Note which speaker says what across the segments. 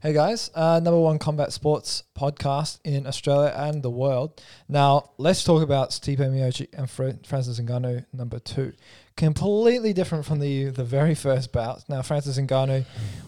Speaker 1: Hey guys, uh, number one combat sports podcast in Australia and the world. Now let's talk about Stipe Miocic and Fr- Francis Ngannou, number two. Completely different from the the very first bout. Now Francis Ngannou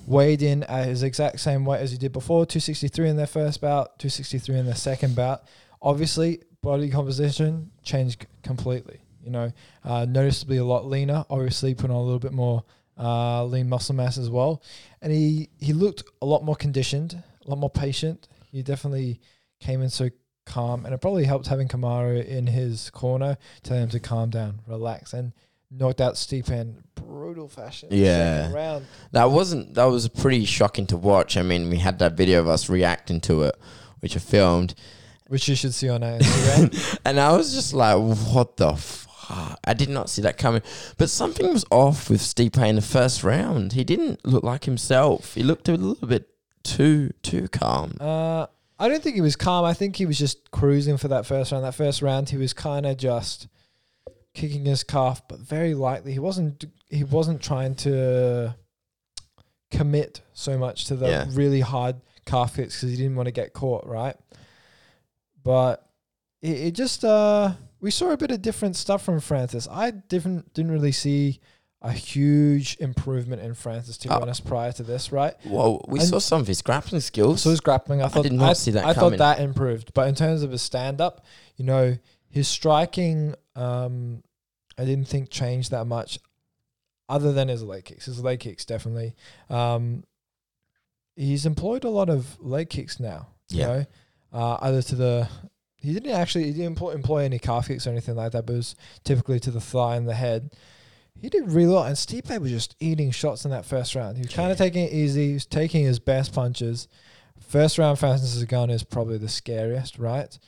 Speaker 1: weighed in at his exact same weight as he did before, 263 in their first bout, 263 in their second bout. Obviously, body composition changed completely. You know, uh, noticeably a lot leaner. Obviously, put on a little bit more uh, lean muscle mass as well and he he looked a lot more conditioned, a lot more patient. He definitely came in so calm, and it probably helped having Kamaru in his corner, telling him to calm down, relax, and knocked out Stipe in brutal fashion.
Speaker 2: Yeah. That wasn't. That was pretty shocking to watch. I mean, we had that video of us reacting to it, which I filmed,
Speaker 1: which you should see on our Instagram.
Speaker 2: and I was just like, "What the fuck?" I did not see that coming. But something was off with Stipe in the first round. He didn't look like himself. He looked a little bit too too calm.
Speaker 1: uh, I don't think he was calm. I think he was just cruising for that first round. That first round, he was kind of just kicking his calf, but very lightly. He wasn't. He wasn't trying to commit so much to the
Speaker 2: Yeah.
Speaker 1: really hard calf kicks because he didn't want to get caught, right? But it, it just uh, we saw a bit of different stuff from Francis. I didn't didn't really see a huge improvement in Francis to be
Speaker 2: Oh.
Speaker 1: honest prior to this, right?
Speaker 2: Well, we
Speaker 1: And-
Speaker 2: saw some of his grappling skills.
Speaker 1: So his grappling, I thought I
Speaker 2: did not see that
Speaker 1: I
Speaker 2: coming.
Speaker 1: thought that improved, but in terms of his stand up, you know, his striking, um, I didn't think changed that much, other than his leg kicks. His leg kicks definitely. Um, he's employed a lot of leg kicks now. You
Speaker 2: Yeah.
Speaker 1: know, uh, either to the he didn't actually he didn't employ, employ any calf kicks or anything like that, but it was typically to the thigh and the head. He did really well, and Stipe was just eating shots in that first round. He was kind of taking it easy. He was taking his best punches. First round, Francis Ngannou is probably the scariest, right?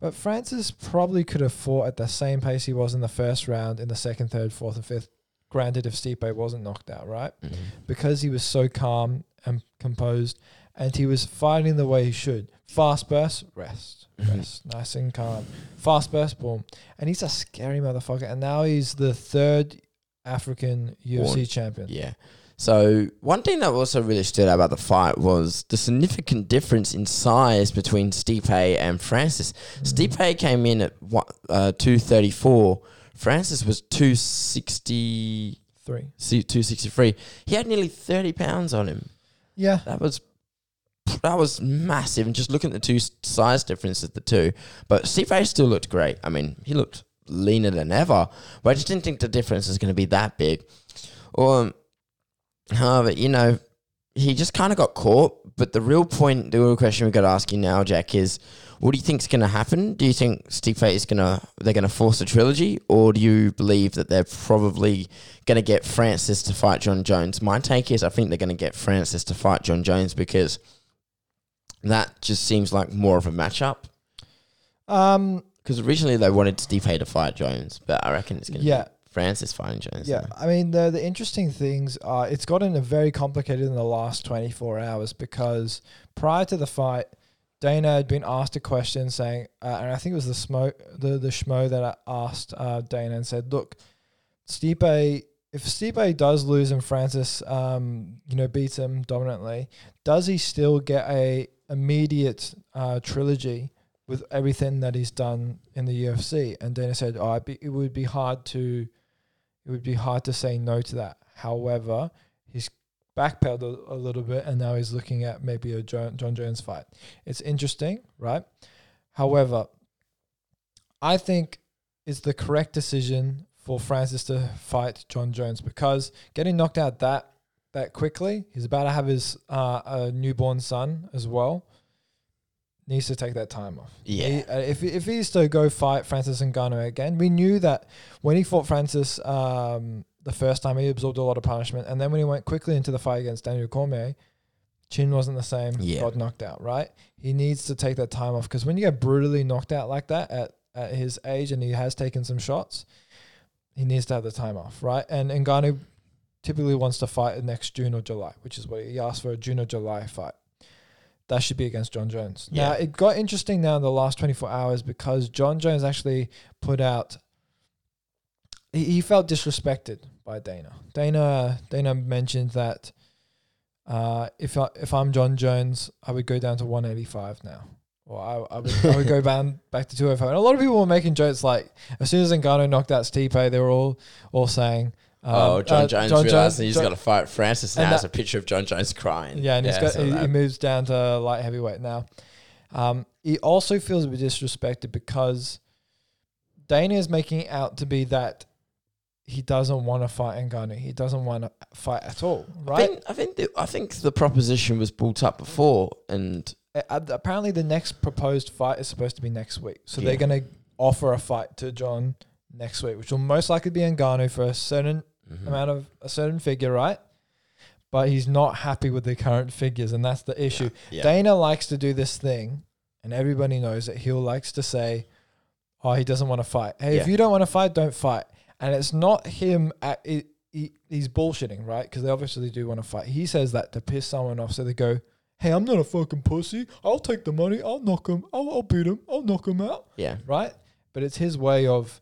Speaker 1: But Francis probably could have fought at the same pace he was in the first round, in the second, third, fourth, and fifth. Granted, if Stipe wasn't knocked out, right?
Speaker 2: Mhm.
Speaker 1: Because he was so calm and composed, and he was fighting the way he should. Fast burst, rest,
Speaker 2: Mhm.
Speaker 1: rest, nice and calm. Fast burst, boom. And he's a scary motherfucker. And now he's the third African UFC
Speaker 2: Born.
Speaker 1: champion.
Speaker 2: Yeah. So one thing that also really stood out about the fight was the significant difference in size between Stipe and Francis.
Speaker 1: Mm.
Speaker 2: Stipe came in at uh, two thirty four. Francis was 260,
Speaker 1: Three.
Speaker 2: 263. He had nearly thirty pounds on him.
Speaker 1: Yeah.
Speaker 2: That was that was massive. And just looking at the two size differences, the two, but Stipe still looked great. I mean, he looked leaner than ever. But I just didn't think the difference was going to be that big. Or, however, you know, he just kind of got caught. But the real point, the real question we've got to ask you now, Jack, is what do you think's going to happen? Do you think Stipe is going to they're going to force a trilogy, or do you believe that they're probably going to get Francis to fight Jon Jones? My take is I think they're going to get Francis to fight Jon Jones because that just seems like more of a matchup.
Speaker 1: Um.
Speaker 2: Because originally they wanted Stipe to fight Jones, but I reckon it's going to
Speaker 1: Yeah.
Speaker 2: be Francis fighting Jones.
Speaker 1: Yeah,
Speaker 2: now.
Speaker 1: I mean the the interesting things are it's gotten a very complicated in the last 24 hours because prior to the fight, Dana had been asked a question saying, uh, and I think it was the smoke the the schmo that asked uh, Dana and said, "Look, Stipe, if Stipe does lose and Francis, um, you know, beats him dominantly, does he still get a immediate uh, trilogy?" With everything that he's done in the UFC, and Dana said, "Oh, be, it would be hard to it would be hard to say no to that. However, he's backpedaled a, a little bit and now he's looking at maybe a Jon, Jon Jones fight. It's interesting, right? However, I think it's the correct decision for Francis to fight Jon Jones because getting knocked out that that quickly, he's about to have his uh, a newborn son as well. Needs to take that time off.
Speaker 2: Yeah.
Speaker 1: He- uh, if if he's to go fight Francis Ngannou again, we knew that when he fought Francis um, the first time, he absorbed a lot of punishment, and then when he went quickly into the fight against Daniel Cormier, chin wasn't the same.
Speaker 2: Yeah.
Speaker 1: Got knocked out. Right. He needs to take that time off because when you get brutally knocked out like that at at his age, and he has taken some shots, he needs to have the time off. Right. And Ngannou typically wants to fight next June or July, which is what he asked for a June or July fight. That should be against Jon Jones. Now it got interesting now in the last 24 hours because Jon Jones actually put out he, he felt disrespected by Dana. Dana Dana mentioned that Uh, if I, if I'm Jon Jones, I would go down to 185 now. Or I, I would I would go down back to 205. And a lot of people were making jokes like as soon as Ngannou knocked out Stipe, they were all all saying. Um,
Speaker 2: oh, Jon
Speaker 1: uh,
Speaker 2: Jones
Speaker 1: Jon
Speaker 2: realized he's
Speaker 1: Jon-
Speaker 2: got to fight Francis now.
Speaker 1: That-
Speaker 2: a picture of Jon Jones crying.
Speaker 1: Yeah, and he's
Speaker 2: I
Speaker 1: got he, he moves down to light heavyweight now. Um, he also feels a bit disrespected because Dana is making it out to be that he doesn't want to fight Ngannou. He doesn't want to fight at all,
Speaker 2: I think I think the, I think the proposition was brought up before, and
Speaker 1: Uh, apparently, the next proposed fight is supposed to be next week, so they're going to offer a fight to Jon next week, which will most likely be Ngannou for a certain
Speaker 2: Mhm.
Speaker 1: amount of a certain figure, right? But he's not happy with the current figures, and that's the issue.
Speaker 2: yeah.
Speaker 1: Dana likes to do this thing, and everybody knows that he likes to say, "Oh, he doesn't want to fight. Hey, if you don't want to fight, don't fight." And it's not him. At, he, he, he's bullshitting, right? Because they obviously do want to fight. He says that to piss someone off, so they go, "Hey, I'm not a fucking pussy. I'll take the money. I'll knock him. I'll, I'll beat him. I'll knock him out."
Speaker 2: yeah,
Speaker 1: Right? But it's his way of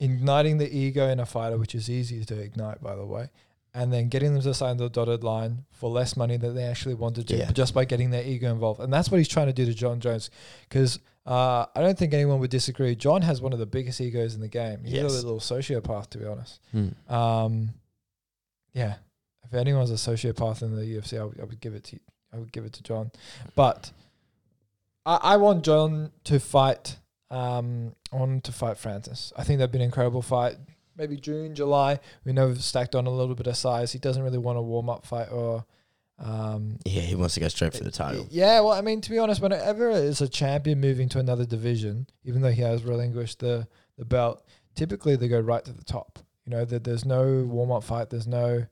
Speaker 1: igniting the ego in a fighter, which is easy to ignite, by the way, and then getting them to sign the dotted line for less money than they actually wanted to,
Speaker 2: Yeah.
Speaker 1: just by getting their ego involved. And that's what he's trying to do to Jon Jones, because uh, I don't think anyone would disagree. Jon has one of the biggest egos in the game. He's
Speaker 2: Yes.
Speaker 1: a little sociopath, to be honest.
Speaker 2: Hmm.
Speaker 1: Um, yeah, if anyone's a sociopath in the UFC, I would, give it to I would give it to Jon. But I, I want Jon to fight. Um, him to fight Francis. I think that'd be an incredible fight. Maybe June, July. We know we've stacked on a little bit of size. He doesn't really want a warm up fight or. Um,
Speaker 2: yeah. He wants to go straight for the title.
Speaker 1: yeah, well, I mean, to be honest, whenever it's a champion moving to another division, even though he has relinquished the, the belt, typically they go right to the top. You know, there, there's no warm up fight. There's no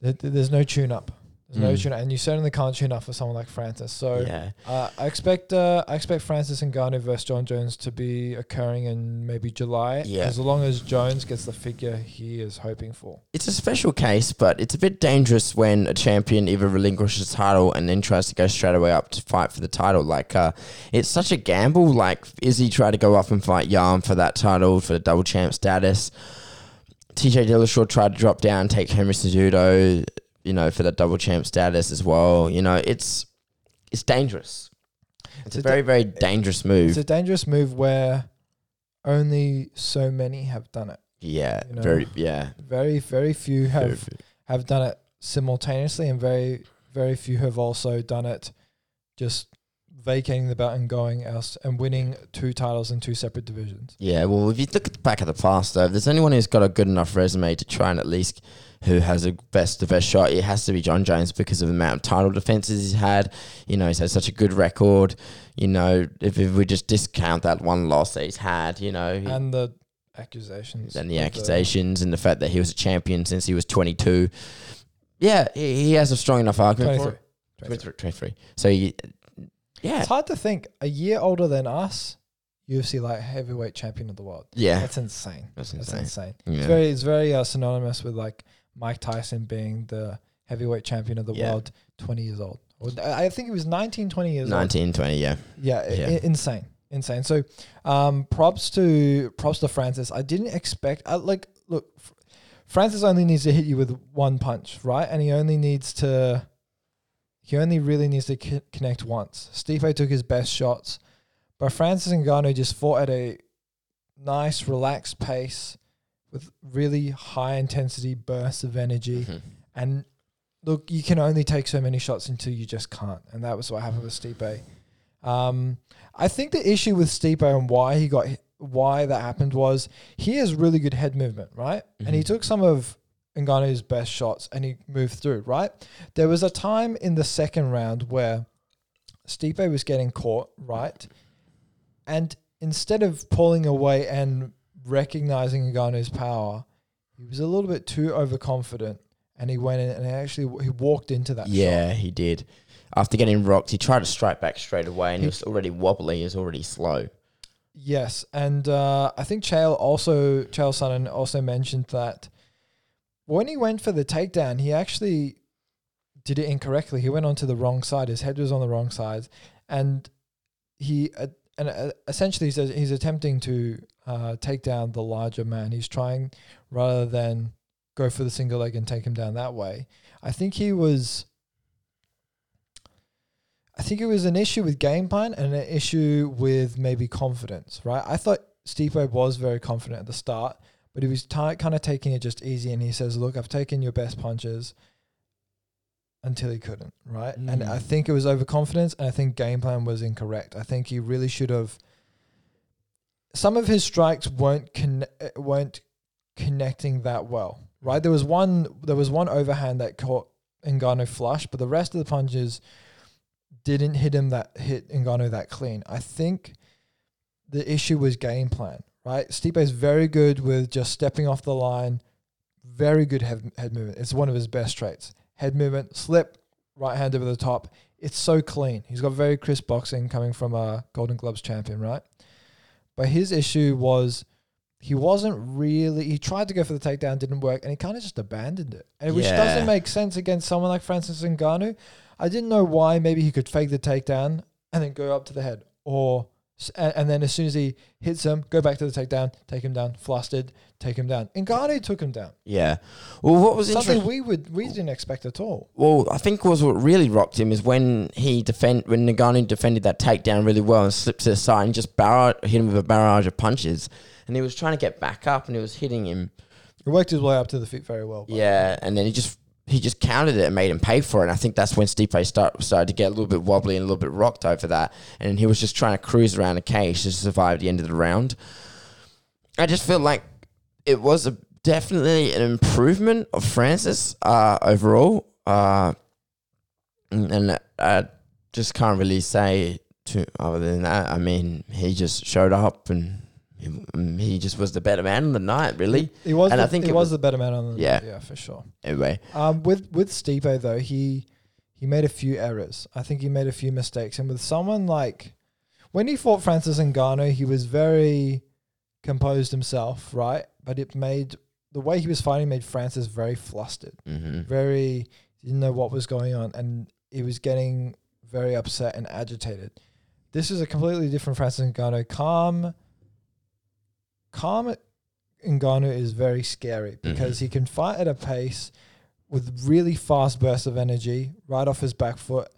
Speaker 1: there's no tune up. There's no
Speaker 2: Mm.
Speaker 1: tune up, and you certainly can't tune up for someone like Francis. So
Speaker 2: yeah,
Speaker 1: uh, I expect uh, I expect Francis and Ngannou versus Jon Jones to be occurring in maybe July.
Speaker 2: Yeah.
Speaker 1: as long as Jones gets the figure he is hoping for.
Speaker 2: it's a special case, but it's a bit dangerous when a champion either relinquishes the title and then tries to go straight away up to fight for the title. Like, uh, it's such a gamble. Like, Izzy tried to go up and fight Jan for that title for the double champ status. TJ Dillashaw tried to drop down, take Henry Cejudo, you know, for the double champ status as well. You know, it's it's dangerous. It's a
Speaker 1: It's a
Speaker 2: very very dangerous move.
Speaker 1: It's a dangerous move where only so many have done it.
Speaker 2: yeah,
Speaker 1: you know,
Speaker 2: very yeah.
Speaker 1: Very, very few
Speaker 2: Very
Speaker 1: have
Speaker 2: few.
Speaker 1: have done it simultaneously, and very, very few have also done it just vacating the belt and going else and winning two titles in two separate divisions.
Speaker 2: Yeah, well, if you look at the back of the past, though, if there's anyone who's got a good enough resume to try and at least who has a best the best shot, it has to be Jon Jones because of the amount of title defenses he's had. You know, he's had such a good record. You know, if, if we just discount that one loss that he's had, you know, he,
Speaker 1: And the accusations.
Speaker 2: and the accusations and the fact that he was a champion since he was 22. Yeah, he, he has a strong enough argument
Speaker 1: 23.
Speaker 2: for it. 23. 23. So, you, yeah,
Speaker 1: It's hard to think a year older than us, UFC like heavyweight champion of the world.
Speaker 2: yeah,
Speaker 1: That's insane.
Speaker 2: that's
Speaker 1: That's
Speaker 2: insane.
Speaker 1: insane.
Speaker 2: Yeah.
Speaker 1: It's very, it's very uh, synonymous with like Mike Tyson being the heavyweight champion of the
Speaker 2: Yeah.
Speaker 1: world, 20 years old. I I think he was 19, 20 years old.
Speaker 2: 19, 20, yeah.
Speaker 1: Yeah,
Speaker 2: Yeah.
Speaker 1: i- insane, insane. So, um, props to props to Francis. I didn't expect. I, like, look, Francis only needs to hit you with one punch, right? And he only needs to. He only really needs to c- connect once. Stipe took his best shots, but Francis and Ngannou just fought at a nice, relaxed pace with really high intensity bursts of energy.
Speaker 2: Mhm.
Speaker 1: And look, you can only take so many shots until you just can't, and that was what happened with Stipe. Um, I think the issue with Stipe and why he got why that happened was he has really good head movement, right? And he
Speaker 2: Mhm.
Speaker 1: took some of Ngannou's best shots and he moved through, right? There was a time in the second round where Stipe was getting caught, right? And instead of pulling away and recognizing Ngannou's power, he was a little bit too overconfident and he went in and he actually he walked into that shot.
Speaker 2: Yeah, he did. After getting rocked, he tried to strike back straight away, and he
Speaker 1: He-
Speaker 2: was already wobbly. He was already slow.
Speaker 1: Yes, and uh, I think Chael also Chael Sonnen also mentioned that when he went for the takedown, he actually did it incorrectly. He went onto the wrong side. His head was on the wrong side, and he uh, and uh, essentially he says he's attempting to uh, take down the larger man. He's trying rather than go for the single leg and take him down that way. I think he was. I think it was an issue with game plan and an issue with maybe confidence, right? I thought Stipe was very confident at the start, but he was ti kind of taking it just easy. And he says, "Look, I've taken your best punches." Until he couldn't, right? And
Speaker 2: Mm.
Speaker 1: I think it was overconfidence, and I think game plan was incorrect. I think he really should have. Some of his strikes weren't conne- uh, weren't connecting that well, right? There was one there was one overhand that caught Ngannou flush, but the rest of the punches didn't hit him that hit Ngannou that clean. I think the issue was game plan, right? is very good with just stepping off the line, very good head, head movement. It's one of his best traits. Head movement, slip, right hand over the top. It's so clean. He's got very crisp boxing coming from a Golden Gloves champion, right? But his issue was he wasn't really he tried to go for the takedown, didn't work, and he kind of just abandoned it. And which
Speaker 2: Yeah.
Speaker 1: doesn't make sense against someone like Francis Ngannou. I didn't know why maybe he could fake the takedown and then go up to the head. Or and, and then as soon as he hits him, go back to the takedown, take him down, flustered, take him down. Ngannou took him down.
Speaker 2: Yeah. Well, what was
Speaker 1: Something
Speaker 2: interesting?
Speaker 1: we would we didn't expect at all.
Speaker 2: Well, I think was what really rocked him is when he defend when Ngannou defended that takedown really well and slipped to the side and just barrage, hit him with a barrage of punches, and he was trying to get back up and he was hitting him.
Speaker 1: He worked his way up to the feet very well.
Speaker 2: Yeah, and then he just he just counted it and made him pay for it. And I think that's when Stipe start, started to get a little bit wobbly and a little bit rocked over that, and he was just trying to cruise around the cage to survive the end of the round. I just feel like it was a definitely an improvement of Francis uh, overall, uh, and I just can't really say to other than that. I mean, he just showed up and. He, he just was the better man on the night, really.
Speaker 1: He was
Speaker 2: And
Speaker 1: the,
Speaker 2: I think
Speaker 1: he
Speaker 2: it
Speaker 1: was,
Speaker 2: was-
Speaker 1: the better man on the
Speaker 2: Yeah.
Speaker 1: yeah, for sure.
Speaker 2: Anyway,
Speaker 1: Um, with with Stipe though, he he made a few errors. I think he made a few mistakes, and with someone like when he fought Francis Ngannou, he was very composed himself, right? But it made the way he was fighting made Francis very flustered,
Speaker 2: hmm
Speaker 1: very didn't know what was going on, and he was getting very upset and agitated. This is a completely different Francis Ngannou. Calm, calm Ngannou is very scary mm-hmm. because he can fight at a pace with really fast bursts of energy right off his back foot,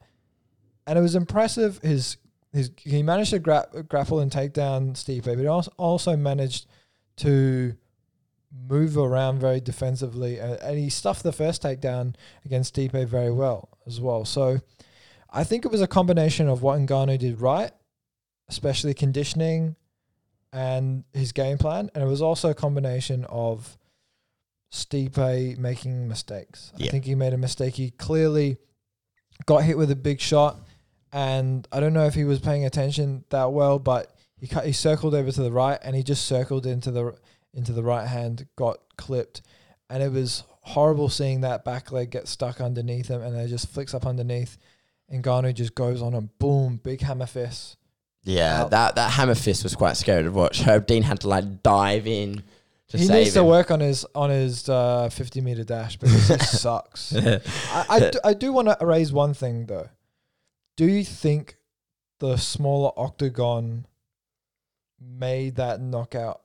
Speaker 1: and it was impressive. His his he managed to gra- grapple and take down Stipe, but he also also managed to move around very defensively, and, and he stuffed the first takedown against Stipe very well as well. So I think it was a combination of what Ngannou did right, especially conditioning and his game plan, and it was also a combination of Stipe making mistakes. I think he made a mistake. He clearly got hit with a big shot, and I don't know if he was paying attention that well, but he cut, he circled over to the right, and he just circled into the into the right hand, got clipped, and it was horrible seeing that back leg get stuck underneath him, and it just flicks up underneath, and Ngannou just goes on a boom, big hammer fist.
Speaker 2: Yeah,
Speaker 1: Out.
Speaker 2: that that hammer fist was quite scary to watch. Herb Dean had to like dive in to
Speaker 1: he needs to work on his on his uh, fifty meter dash because it sucks. I, I, do, I do want to raise one thing though. Do you think the smaller octagon made that knockout,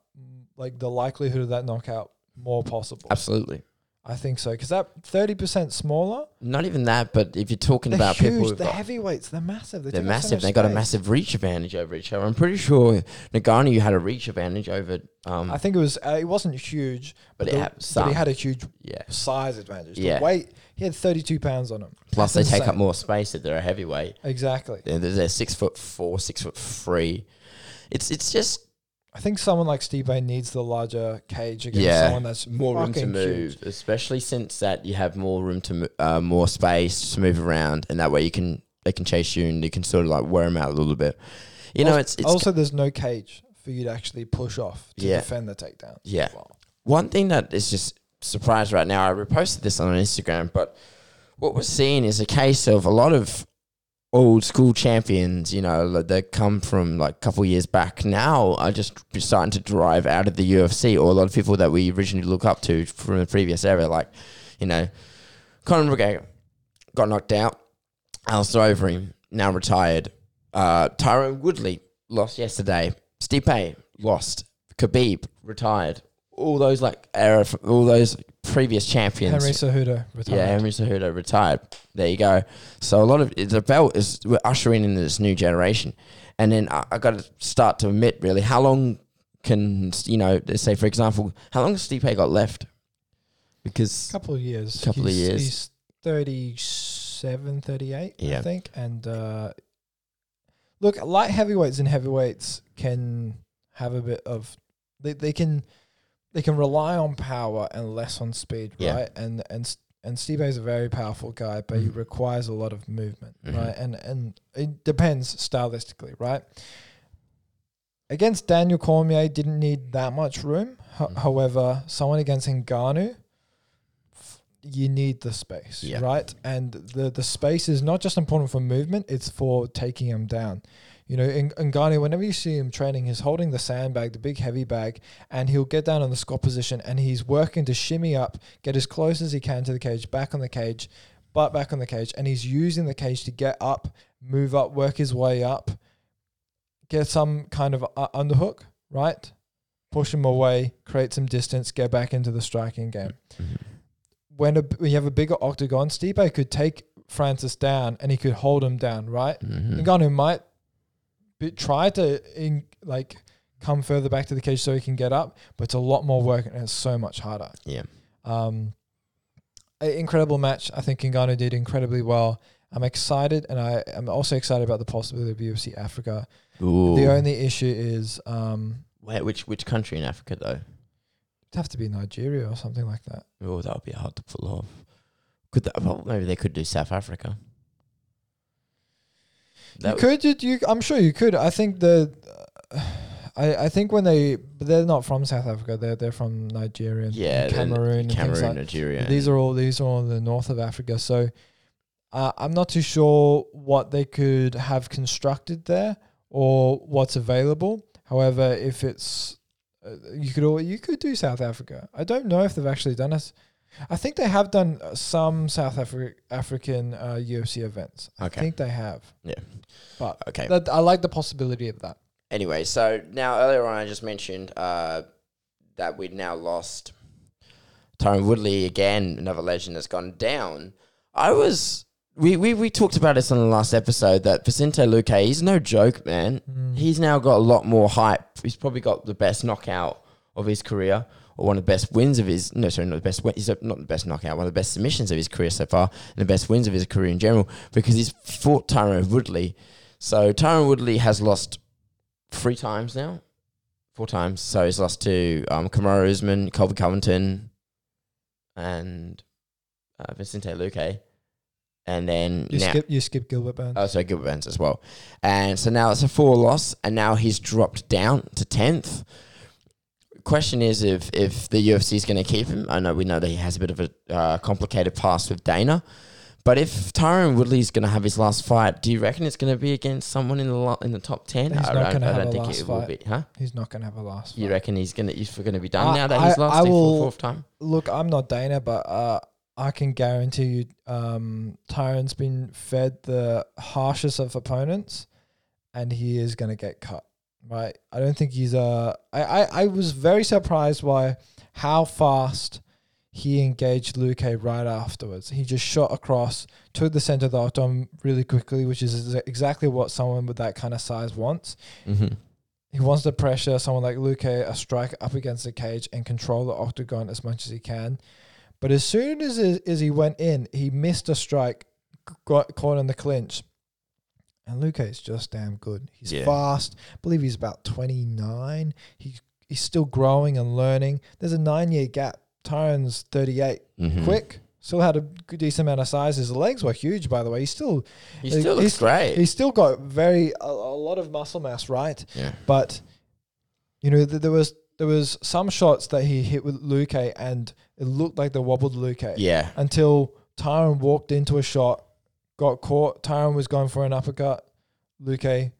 Speaker 1: like the likelihood of that knockout, more possible?
Speaker 2: Absolutely.
Speaker 1: I think so because that thirty percent smaller.
Speaker 2: Not even that, but if you're talking
Speaker 1: They're
Speaker 2: about people,
Speaker 1: huge.
Speaker 2: who've
Speaker 1: The
Speaker 2: got-
Speaker 1: heavyweights. They're massive. They
Speaker 2: they're
Speaker 1: take up so
Speaker 2: massive.
Speaker 1: much
Speaker 2: They got a massive reach advantage over each other. I'm pretty sure Ngannou you had a reach advantage over. Um,
Speaker 1: I think it was. Uh, it wasn't huge,
Speaker 2: but it
Speaker 1: the-
Speaker 2: had
Speaker 1: but he had a huge
Speaker 2: yeah.
Speaker 1: size advantage.
Speaker 2: Yeah.
Speaker 1: The weight. He had thirty-two pounds on him.
Speaker 2: Plus,
Speaker 1: That's
Speaker 2: they take up more space if they're a heavyweight.
Speaker 1: Exactly.
Speaker 2: They're, they're six foot four, six foot three. It's it's just
Speaker 1: I think someone like Stipe needs the larger cage against
Speaker 2: Yeah.
Speaker 1: someone that's
Speaker 2: more room to
Speaker 1: fucking
Speaker 2: move,
Speaker 1: huge.
Speaker 2: especially since that you have more room to mo- uh, more space to move around, and that way you can they can chase you and you can sort of like wear them out a little bit. You know,
Speaker 1: Also-
Speaker 2: it's it's
Speaker 1: also there's no cage for you to actually push off to
Speaker 2: Yeah.
Speaker 1: defend the takedown.
Speaker 2: Yeah.
Speaker 1: Well,
Speaker 2: one thing that is just surprised right now. I reposted this on Instagram, but what we're seeing is a case of a lot of old school champions. You know, that come from like a couple years back now are just starting to drive out of the UFC, or a lot of people that we originally look up to from the previous era, like you know, Conor McGregor got knocked out. Alistair Overeem now retired. Uh, Tyron Woodley lost yesterday. Stipe lost. Khabib retired. All those like era, all those previous champions.
Speaker 1: Henry Cejudo retired.
Speaker 2: Yeah, Henry Cejudo retired. There you go. So a lot of the belt is we're ushering in this new generation, and then I, I got to start to admit really how long can you know say for example how long has Stipe got left? Because a
Speaker 1: couple of years.
Speaker 2: A couple of years.
Speaker 1: He's 37, 38, I
Speaker 2: Yeah.
Speaker 1: think. And uh, look, light heavyweights and heavyweights can have a bit of they, they can they can rely on power and less on speed,
Speaker 2: Yeah.
Speaker 1: right? And and and Stipe is a very powerful guy, but he
Speaker 2: Mhm.
Speaker 1: requires a lot of movement,
Speaker 2: Mhm.
Speaker 1: right? And and it depends stylistically, right? Against Daniel Cormier, didn't need that much room. Ho-
Speaker 2: Mhm.
Speaker 1: However, someone against Ngannou, f- you need the space,
Speaker 2: Yeah.
Speaker 1: right? And the the space is not just important for movement; it's for taking him down. You know, in Ngannou, whenever you see him training, he's holding the sandbag, the big heavy bag, and he'll get down on the squat position, and he's working to shimmy up, get as close as he can to the cage, back on the cage, butt back on the cage, and he's using the cage to get up, move up, work his way up, get some kind of uh, underhook, right? Push him away, create some distance, get back into the striking game.
Speaker 2: Mhm.
Speaker 1: When, a, when you have a bigger octagon, Stipe could take Francis down and he could hold him down, right?
Speaker 2: Mhm.
Speaker 1: Ngannou might be, try to in, like come further back to the cage so he can get up, but it's a lot more work and it's so much harder.
Speaker 2: yeah.
Speaker 1: Um, incredible match. I think Ngannou did incredibly well. I'm excited, and I am also excited about the possibility of UFC Africa.
Speaker 2: Ooh.
Speaker 1: The only issue is um,
Speaker 2: Where, which which country in Africa though?
Speaker 1: it'd have to be Nigeria or something like that.
Speaker 2: Oh, that would be hard to pull off. Could that? Well, maybe they could do South Africa. That
Speaker 1: you could, you, you, I'm sure you could. I think the, I, I think when they they're not from South Africa. They're they're from Nigeria, and
Speaker 2: yeah,
Speaker 1: Cameroon, and
Speaker 2: Cameroon,
Speaker 1: like
Speaker 2: Nigeria.
Speaker 1: These are all these are all in the north of Africa. So uh, I'm not too sure what they could have constructed there or what's available. However, if it's uh, you could all you could do South Africa. I don't know if they've actually done it. I think they have done uh, some South Afri- African uh, UFC events. I
Speaker 2: Okay.
Speaker 1: think they have.
Speaker 2: Yeah.
Speaker 1: But
Speaker 2: okay.
Speaker 1: that, I like the possibility of that.
Speaker 2: Anyway, so now earlier on, I just mentioned uh, that we'd now lost Tyron Woodley again, another legend that's gone down. I was. We, we, we talked about this on the last episode that Vicente Luque, he's no joke, man.
Speaker 1: Mm.
Speaker 2: He's now got a lot more hype. He's probably got the best knockout of his career, or one of the best wins of his. No, sorry, not the best. win- He's not the best knockout. One of the best submissions of his career so far, and the best wins of his career in general, because he's fought Tyron Woodley. So Tyron Woodley has lost three times now, four times. So he's lost to um, Kamaru Usman, Colby Covington, and uh, Vicente Luque, and then
Speaker 1: You
Speaker 2: now.
Speaker 1: skip you skip Gilbert Burns.
Speaker 2: Oh, so Gilbert Burns as well. And so now it's a four loss, and now he's dropped down to 10th. Question is if, if the UFC is going to keep him. I know we know that he has a bit of a uh, complicated past with Dana. But if Tyron Woodley is going to have his last fight, do you reckon it's going to be against someone in the lo- in the top 10?
Speaker 1: He's
Speaker 2: I,
Speaker 1: not gonna
Speaker 2: I
Speaker 1: have
Speaker 2: don't
Speaker 1: a
Speaker 2: think
Speaker 1: last
Speaker 2: it will
Speaker 1: fight.
Speaker 2: be. Huh?
Speaker 1: He's not going to have a last.
Speaker 2: You
Speaker 1: fight.
Speaker 2: reckon he's going to he's going to be done
Speaker 1: I-
Speaker 2: now that he's
Speaker 1: I-
Speaker 2: lost
Speaker 1: I
Speaker 2: it for
Speaker 1: will-
Speaker 2: the fourth time?
Speaker 1: Look, I'm not Dana, but uh, I can guarantee you, um, Tyron's been fed the harshest of opponents, and he is going to get cut. Right? I don't think he's uh I, I I was very surprised by how fast he engaged Luque right afterwards. He just shot across, took the center of the octagon really quickly, which is exactly what someone with that kind of size wants.
Speaker 2: Mm-hmm.
Speaker 1: He wants to pressure someone like Luque, a striker, up against the cage and control the octagon as much as he can. But as soon as as he went in, he missed a strike, got caught in the clinch. And Luque is just damn good. He's
Speaker 2: Yeah.
Speaker 1: fast. I believe he's about 29. He, he's still growing and learning. There's a nine year gap. Tyron's 38.
Speaker 2: Mm-hmm.
Speaker 1: Quick. Still had a good decent amount of size. His legs were huge, by the way. He's still
Speaker 2: He still looks
Speaker 1: he's-
Speaker 2: great.
Speaker 1: he's still got very a, a lot of muscle mass, right?
Speaker 2: yeah.
Speaker 1: But you know, th- there was there was some shots that he hit with Luque, and it looked like they wobbled Luque
Speaker 2: Yeah.
Speaker 1: until Tyron walked into a shot, got caught. Tyron was going for an uppercut. Luque,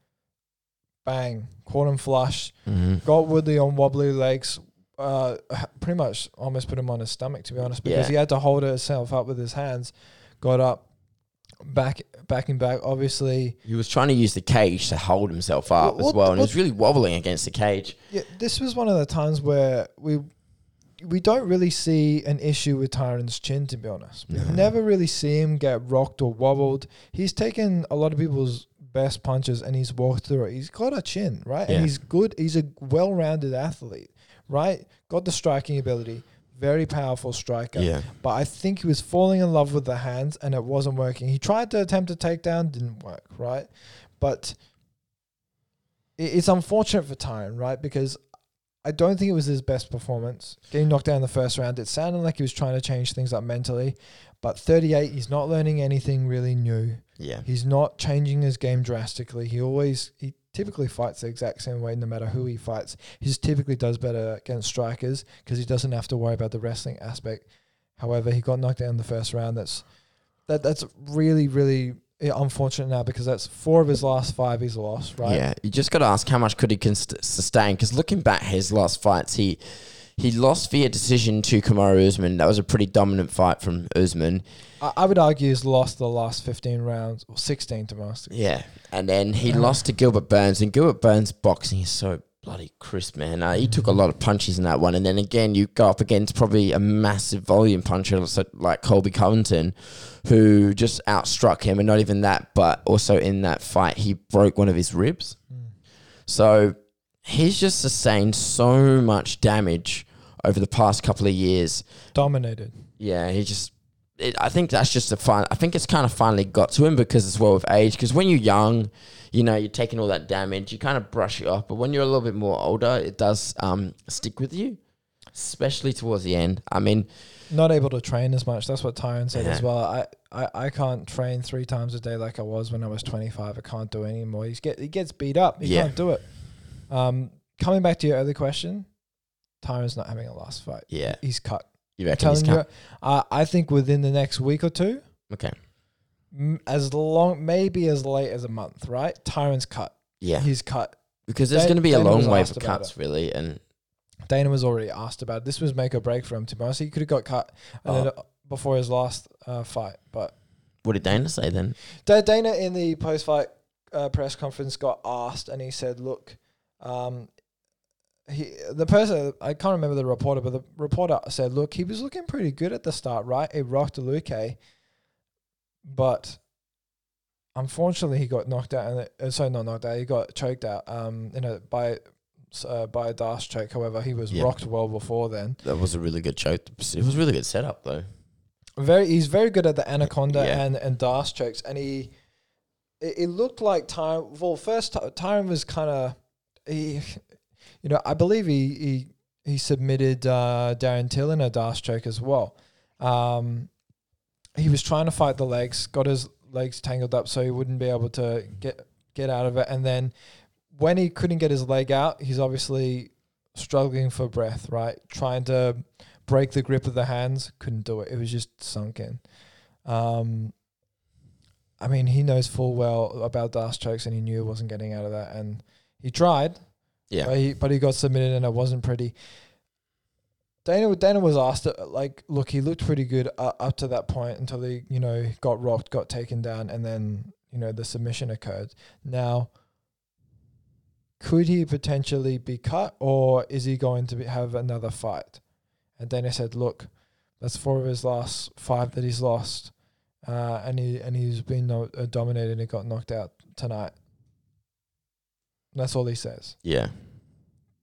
Speaker 1: bang, caught him flush.
Speaker 2: Mm-hmm.
Speaker 1: Got Woodley on wobbly legs. Uh, pretty much almost put him on his stomach to be honest, because
Speaker 2: Yeah.
Speaker 1: he had to hold himself up with his hands. Got up, back, backing back. Obviously,
Speaker 2: He was trying to use the cage to hold himself up
Speaker 1: Well,
Speaker 2: as
Speaker 1: what-
Speaker 2: well, and he was really wobbling against the cage.
Speaker 1: Yeah, this was one of the times where we we don't really see an issue with Tyron's chin, to be honest. We
Speaker 2: No.
Speaker 1: never really see him get rocked or wobbled. He's taken a lot of people's best punches and he's walked through it. He's got a chin, right?
Speaker 2: Yeah.
Speaker 1: And he's good. He's a well-rounded athlete, right? Got the striking ability, very powerful striker.
Speaker 2: Yeah.
Speaker 1: But I think he was falling in love with the hands and it wasn't working. He tried to attempt a takedown, didn't work, right? But it's unfortunate for Tyron, right? Because I don't think it was his best performance. Getting knocked down in the first round, it sounded like he was trying to change things up mentally. But 38, he's not learning anything really new.
Speaker 2: Yeah.
Speaker 1: He's not changing his game drastically. He always, he typically fights the exact same way no matter who he fights. He just typically does better against strikers because he doesn't have to worry about the wrestling aspect. However, he got knocked down in the first round. That's that that's really really unfortunate now because that's four of his last five he's lost. Right?
Speaker 2: Yeah, you just got to ask how much could he sustain? Because looking back his last fights, he he lost via decision to Kamaru Usman. That was a pretty dominant fight from Usman.
Speaker 1: I, I would argue he's lost the last fifteen rounds or sixteen to most.
Speaker 2: Yeah, and then he
Speaker 1: Uh.
Speaker 2: lost to Gilbert Burns, and Gilbert Burns boxing is so bloody crisp, man. Uh, he took a lot of punches in that one, and then again you go up against probably a massive volume puncher like Colby Covington, who just outstruck him, and not even that, but also in that fight he broke one of his ribs.
Speaker 1: Mm.
Speaker 2: So he's just sustained so much damage over the past couple of years.
Speaker 1: Dominated.
Speaker 2: Yeah, he just. It, I think that's just a fun. I think it's kind of finally got to him because as well with age. Because when you're young, you know, you're taking all that damage, you kind of brush it off. But when you're a little bit more older, it does um, stick with you, especially towards the end. I mean,
Speaker 1: Not able to train as much. That's what Tyron said as well. I, I, I can't train three times a day like I was when I was twenty five. I can't do it anymore. He's get he gets beat up. He
Speaker 2: Yeah.
Speaker 1: can't do it. Um, coming back to your earlier question, Tyron's not having a last fight.
Speaker 2: yeah,
Speaker 1: He's cut.
Speaker 2: You reckon he's
Speaker 1: telling you, uh, I think within the next week or two,
Speaker 2: Okay,
Speaker 1: m- as long, maybe as late as a month, right? Tyron's cut.
Speaker 2: yeah,
Speaker 1: He's cut.
Speaker 2: because there's going to be a
Speaker 1: Dana was
Speaker 2: long wave
Speaker 1: asked
Speaker 2: of
Speaker 1: about
Speaker 2: cuts, really, and
Speaker 1: Dana was already asked about it. This was make or break for him, to be honest. He could have got cut and
Speaker 2: Oh.
Speaker 1: then, uh, before his last uh, fight. But
Speaker 2: what did Dana say then?
Speaker 1: Da- Dana, in the post fight uh, press conference, got asked and he said, Look, um, he the person, I can't remember the reporter, but the reporter said, Look, he was looking pretty good at the start, right? He rocked Luque, but unfortunately he got knocked out. And uh, sorry, not knocked out. He got choked out. Um, you know, by uh, by a darce choke. However, he was
Speaker 2: Yeah.
Speaker 1: rocked well before then.
Speaker 2: That was a really good choke. It was a really good setup, though.
Speaker 1: Very, he's very good at the anaconda
Speaker 2: Yeah.
Speaker 1: and and darce chokes, and he. It, it looked like time. Well, first Tyron was kind of, he, you know, I believe he he he submitted uh, Darren Till in a darce choke as well. Um, he was trying to fight the legs, got his legs tangled up so he wouldn't be able to get get out of it, and then when he couldn't get his leg out, he's obviously struggling for breath, right? Trying to break the grip of the hands, couldn't do it. It was just sunk in. Um, I mean, he knows full well about darce chokes, and he knew he wasn't getting out of that, and he tried,
Speaker 2: Yeah,
Speaker 1: but he but he got submitted, and it wasn't pretty. Dana Dana was asked, uh, like, look, he looked pretty good uh, up to that point until he, you know, got rocked, got taken down, and then you know the submission occurred. Now, could he potentially be cut, or is he going to be, have another fight? And Dana said, look, that's four of his last five that he's lost, uh, and he and he's been no, uh, dominated and got knocked out tonight. That's all he says
Speaker 2: yeah,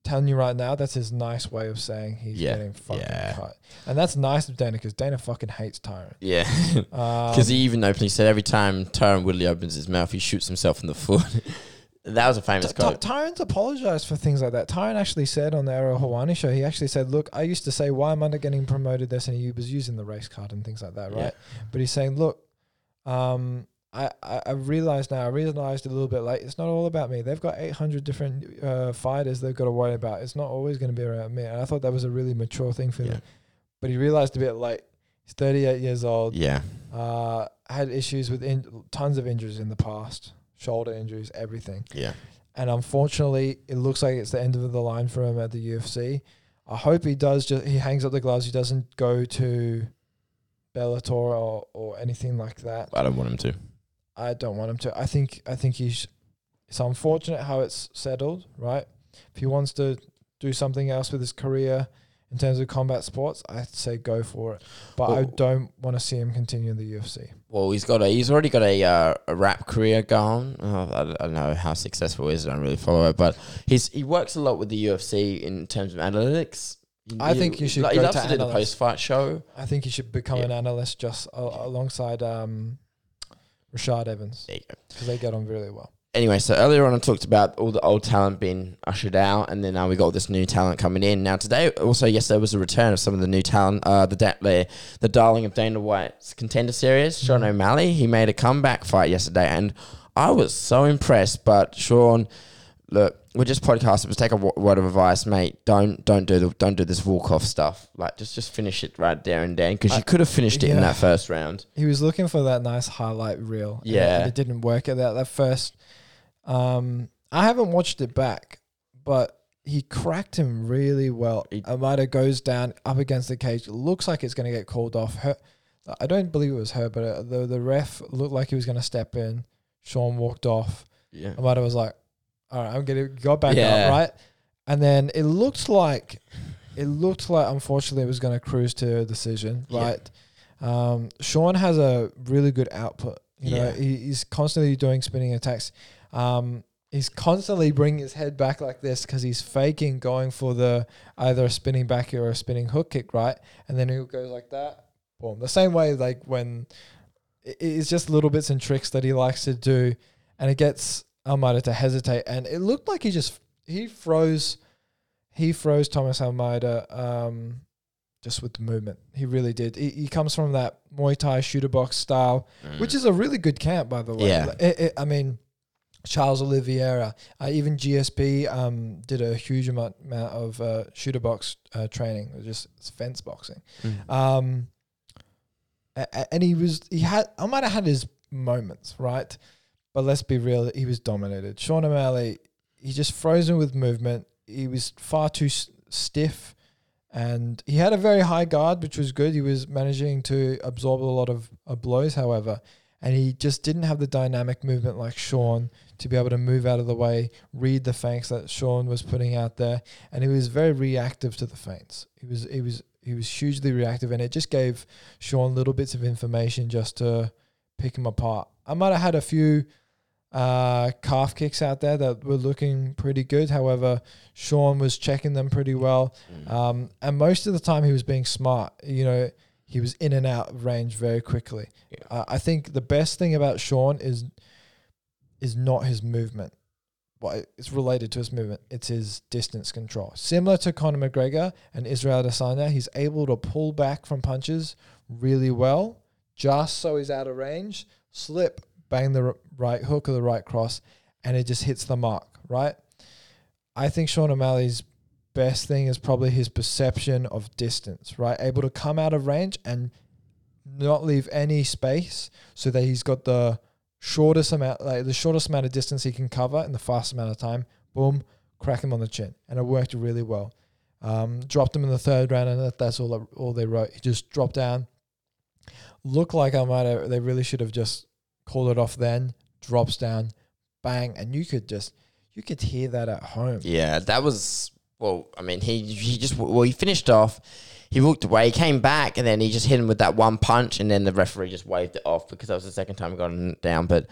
Speaker 1: telling you right now, that's his nice way of saying he's
Speaker 2: Yeah.
Speaker 1: getting fucking
Speaker 2: Yeah.
Speaker 1: cut. And that's nice of Dana because Dana fucking hates Tyron.
Speaker 2: yeah.
Speaker 1: Um,
Speaker 2: Because he even openly said every time Tyron Woodley opens his mouth, he shoots himself in the foot. that was a famous
Speaker 1: Ty-
Speaker 2: quote.
Speaker 1: Ty- Tyron's apologized for things like that. Tyron actually said on the Ariel Helwani show, he actually said, Look, I used to say, why am I not getting promoted this? And he was using the race card and things like that,
Speaker 2: Yeah.
Speaker 1: right? But he's saying, Look, um, I, I, I realized now, I realized a little bit late, it's not all about me. They've got 800 different uh, fighters they've got to worry about. It's not always going to be around me. And I thought that was a really mature thing for
Speaker 2: Yeah.
Speaker 1: him. But he realized a bit late. He's 38 years old.
Speaker 2: Yeah,
Speaker 1: Uh, had issues with in- tons of injuries in the past, shoulder injuries, everything.
Speaker 2: yeah,
Speaker 1: And unfortunately, it looks like it's the end of the line for him at the UFC. I hope he does. Just he hangs up the gloves. He doesn't go to Bellator or, or anything like that.
Speaker 2: I don't want him to.
Speaker 1: I don't want him to. I think I think he's. It's unfortunate how it's settled, right? If he wants to do something else with his career in terms of combat sports, I'd say go for it. But I don't want to see him continue in the UFC.
Speaker 2: Well, he's got a he's already got a uh, a rap career going. Uh, I, don't- I don't know how successful he is. I don't really follow it, but he's he works a lot with the UFC in terms of analytics.
Speaker 1: I think you should
Speaker 2: Like, he loves
Speaker 1: to
Speaker 2: to do the post fight show.
Speaker 1: I think you should become
Speaker 2: Yeah.
Speaker 1: an analyst just a- alongside um, Rashad Evans
Speaker 2: There you go.
Speaker 1: because they get on really well.
Speaker 2: Anyway, so earlier on I talked about all the old talent being ushered out, and then now we got all this new talent coming in. Now today, also yesterday was a return of some of the new talent. Uh, the da- the, the darling of Dana White's contender series, Sean
Speaker 1: Mhm.
Speaker 2: O'Malley. He made a comeback fight yesterday, and I was so impressed. But Sean, look, we're just podcasters. Take a w- word of advice, mate. Don't don't do the don't do this walk off stuff. Like just just finish it right there and then, because you could have finished it in that first round.
Speaker 1: He was looking for that nice highlight reel.
Speaker 2: Yeah.
Speaker 1: and it didn't work at that that first. Um, I haven't watched it back, but he cracked him really well.
Speaker 2: He-
Speaker 1: Almeida goes down up against the cage. Looks like it's going to get called off. Her, I don't believe it was her, but uh, the the ref looked like he was going to step in. Sean walked off.
Speaker 2: Yeah.
Speaker 1: Almeida was like, "All right, I'm gonna go back
Speaker 2: Yeah.
Speaker 1: up, right?" And then it looked like, it looked like, unfortunately, it was going to cruise to a decision,
Speaker 2: Yeah.
Speaker 1: right? Um, Sean has a really good output. You know,
Speaker 2: Yeah.
Speaker 1: he, he's constantly doing spinning attacks. Um, he's constantly bringing his head back like this because he's faking going for the either a spinning back or a spinning hook kick, right? And then he goes like that, boom. The same way, like when it- it's just little bits and tricks that he likes to do, and it gets Almeida to hesitate. And it looked like he just he froze, he froze Thomas Almeida. Um, just with the movement, he really did. He, he comes from that Muay Thai Chute Boxe style, which is a really good camp, by the way.
Speaker 2: Yeah.
Speaker 1: It, it, I mean, Charles Oliveira, uh, even GSP um, did a huge amount, amount of uh, Chute Boxe uh, training, just fence boxing.
Speaker 2: Mm.
Speaker 1: Um, and he was he had I might have had his moments, right? But let's be real, he was dominated. Sean O'Malley, he just frozen with movement. He was far too s- stiff, and he had a very high guard, which was good. He was managing to absorb a lot of uh, blows, however, and he just didn't have the dynamic movement like Sean to be able to move out of the way, read the feints that Sean was putting out there, and he was very reactive to the feints. He was he was he was hugely reactive, and it just gave Sean little bits of information just to pick him apart. I might have had a few uh, calf kicks out there that were looking pretty good. However, Sean was checking them pretty well,
Speaker 2: Mm.
Speaker 1: um, and most of the time he was being smart. You know, he was in and out of range very quickly.
Speaker 2: Yeah.
Speaker 1: Uh, I think the best thing about Sean is is not his movement. Well, it's related to his movement. It's his distance control. Similar to Conor McGregor and Israel Adesanya, he's able to pull back from punches really well, just so he's out of range. Slip, bang the right hook or the right cross, and it just hits the mark. Right. I think Sean O'Malley's best thing is probably his perception of distance. Right, able to come out of range and not leave any space, so that he's got the shortest amount, like the shortest amount of distance he can cover in the fastest amount of time. Boom, crack him on the chin, and it worked really well. Um, dropped him in the third round, and that, that's all. All they wrote. He just dropped down. Looked like I might have. They really should have just called it off then. Drops down, bang, and you could just you could hear that at home.
Speaker 2: Yeah, that was well. I mean, he he just well he finished off. He walked away, he came back, and then he just hit him with that one punch, and then the referee just waved it off because that was the second time he got him down. But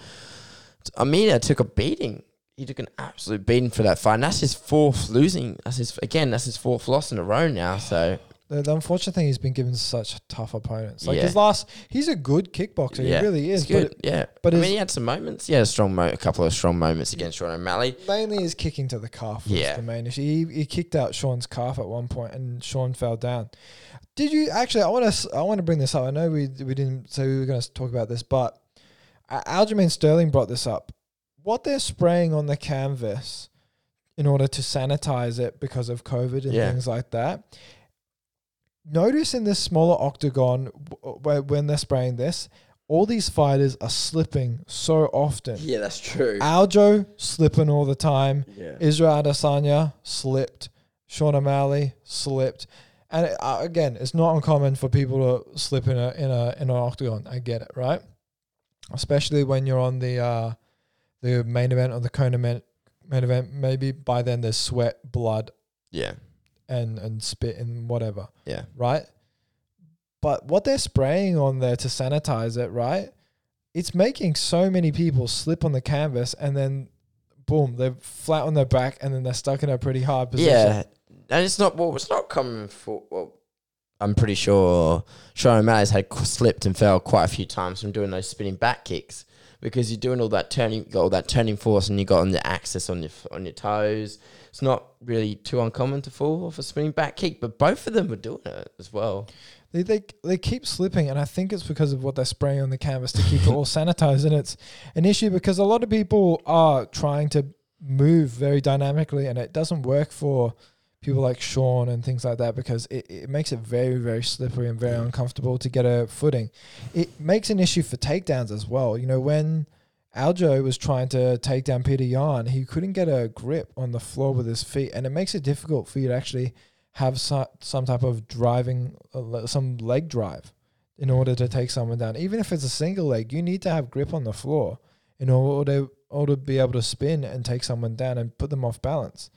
Speaker 2: Amina took a beating. He took an absolute beating for that fight. And that's his fourth losing. That's his again. That's his fourth loss in a row now. So
Speaker 1: The, the unfortunate thing, he's been given such tough opponents. Like
Speaker 2: Yeah.
Speaker 1: his last, he's a good kickboxer.
Speaker 2: Yeah,
Speaker 1: He really is.
Speaker 2: good. yeah,
Speaker 1: but
Speaker 2: I
Speaker 1: his-
Speaker 2: mean, he had some moments. He had a strong, mo- a couple of strong moments against Sean O'Malley.
Speaker 1: Mainly his kicking to the calf was
Speaker 2: Yeah.
Speaker 1: the main issue. He, he kicked out Sean's calf at one point, and Sean fell down. Did you actually? I want to. I want to bring this up. I know we we didn't say we were going to talk about this, but uh, Aljamain Sterling brought this up. What they're spraying on the canvas in order to sanitize it because of COVID and
Speaker 2: Yeah.
Speaker 1: things like that. Notice in this smaller octagon when they're spraying this, all these fighters are slipping so often.
Speaker 2: Yeah, that's true.
Speaker 1: Aljo slipping all the time.
Speaker 2: Yeah.
Speaker 1: Israel Adesanya slipped. Sean O'Malley slipped. And it- uh, again, it's not uncommon for people to slip in a in a in an octagon. I get it, right? Especially when you're on the uh, the main event or the co main main event. Maybe by then there's sweat, blood,
Speaker 2: Yeah.
Speaker 1: And and spit and whatever,
Speaker 2: Yeah.
Speaker 1: right? But what they're spraying on there to sanitize it, right? It's making so many people slip on the canvas and then boom, they're flat on their back and then they're stuck in a pretty hard position.
Speaker 2: Yeah, and it's not well. It's not common for. Well, I'm pretty sure Sean O'Malley's had slipped and fell quite a few times from doing those spinning back kicks because you're doing all that turning, got all that turning force, and you got on the axis on your on your toes. It's not really too uncommon to fall off a spinning back kick, but both of them were doing it as well.
Speaker 1: They, they they keep slipping, and I think it's because of what they're spraying on the canvas to keep it all sanitized. And it's an issue because a lot of people are trying to move very dynamically, and it doesn't work for people like Sean and things like that because it, it makes it very very slippery and very uncomfortable to get a footing. It makes an issue for takedowns as well. You know when. Aljo was trying to take down Peter Yan. He couldn't get a grip on the floor with his feet, and it makes it difficult for you to actually have some some type of driving, uh, some leg drive, in order to take someone down. Even if it's a single leg, you need to have grip on the floor in order order to be able to spin and take someone down and put them off balance.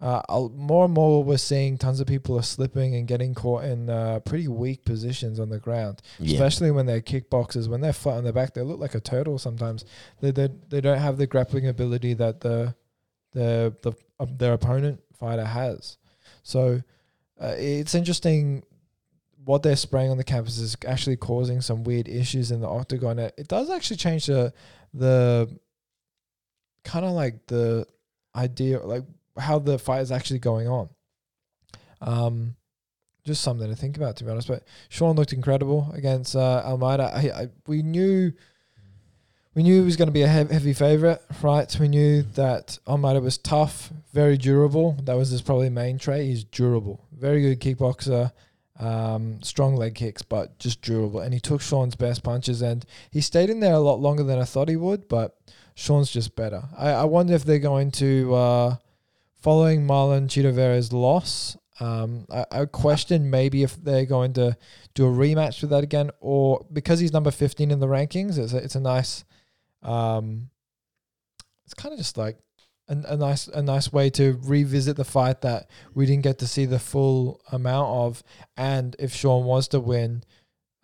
Speaker 1: Uh, more and more, we're seeing tons of people are slipping and getting caught in uh, pretty weak positions on the ground
Speaker 2: Yeah,
Speaker 1: especially when they're kickboxers. When they're flat on their back, they look like a turtle. Sometimes they they, they don't have the grappling ability that the the the uh, their opponent fighter has. So uh, it's interesting what they're spraying on the campus is actually causing some weird issues in the octagon. It, it does actually change the the kind of like the idea like how the fight is actually going on. Um, just something to think about, to be honest. But Sean looked incredible against uh, Almeida. I, I, we knew we knew he was going to be a heavy favorite, right? We knew that Almeida was tough, very durable. That was his probably main trait. He's durable, very good kickboxer, um, strong leg kicks, but just durable. And he took Sean's best punches, and he stayed in there a lot longer than I thought he would. But Sean's just better. I, I wonder if they're going to uh, following Marlon Chito Vera's loss. Um, I, I question maybe if they're going to do a rematch with that again, or because he's number fifteen in the rankings, it's a, it's a nice, um, it's kind of just like a, a nice a nice way to revisit the fight that we didn't get to see the full amount of. And if Sean was to win,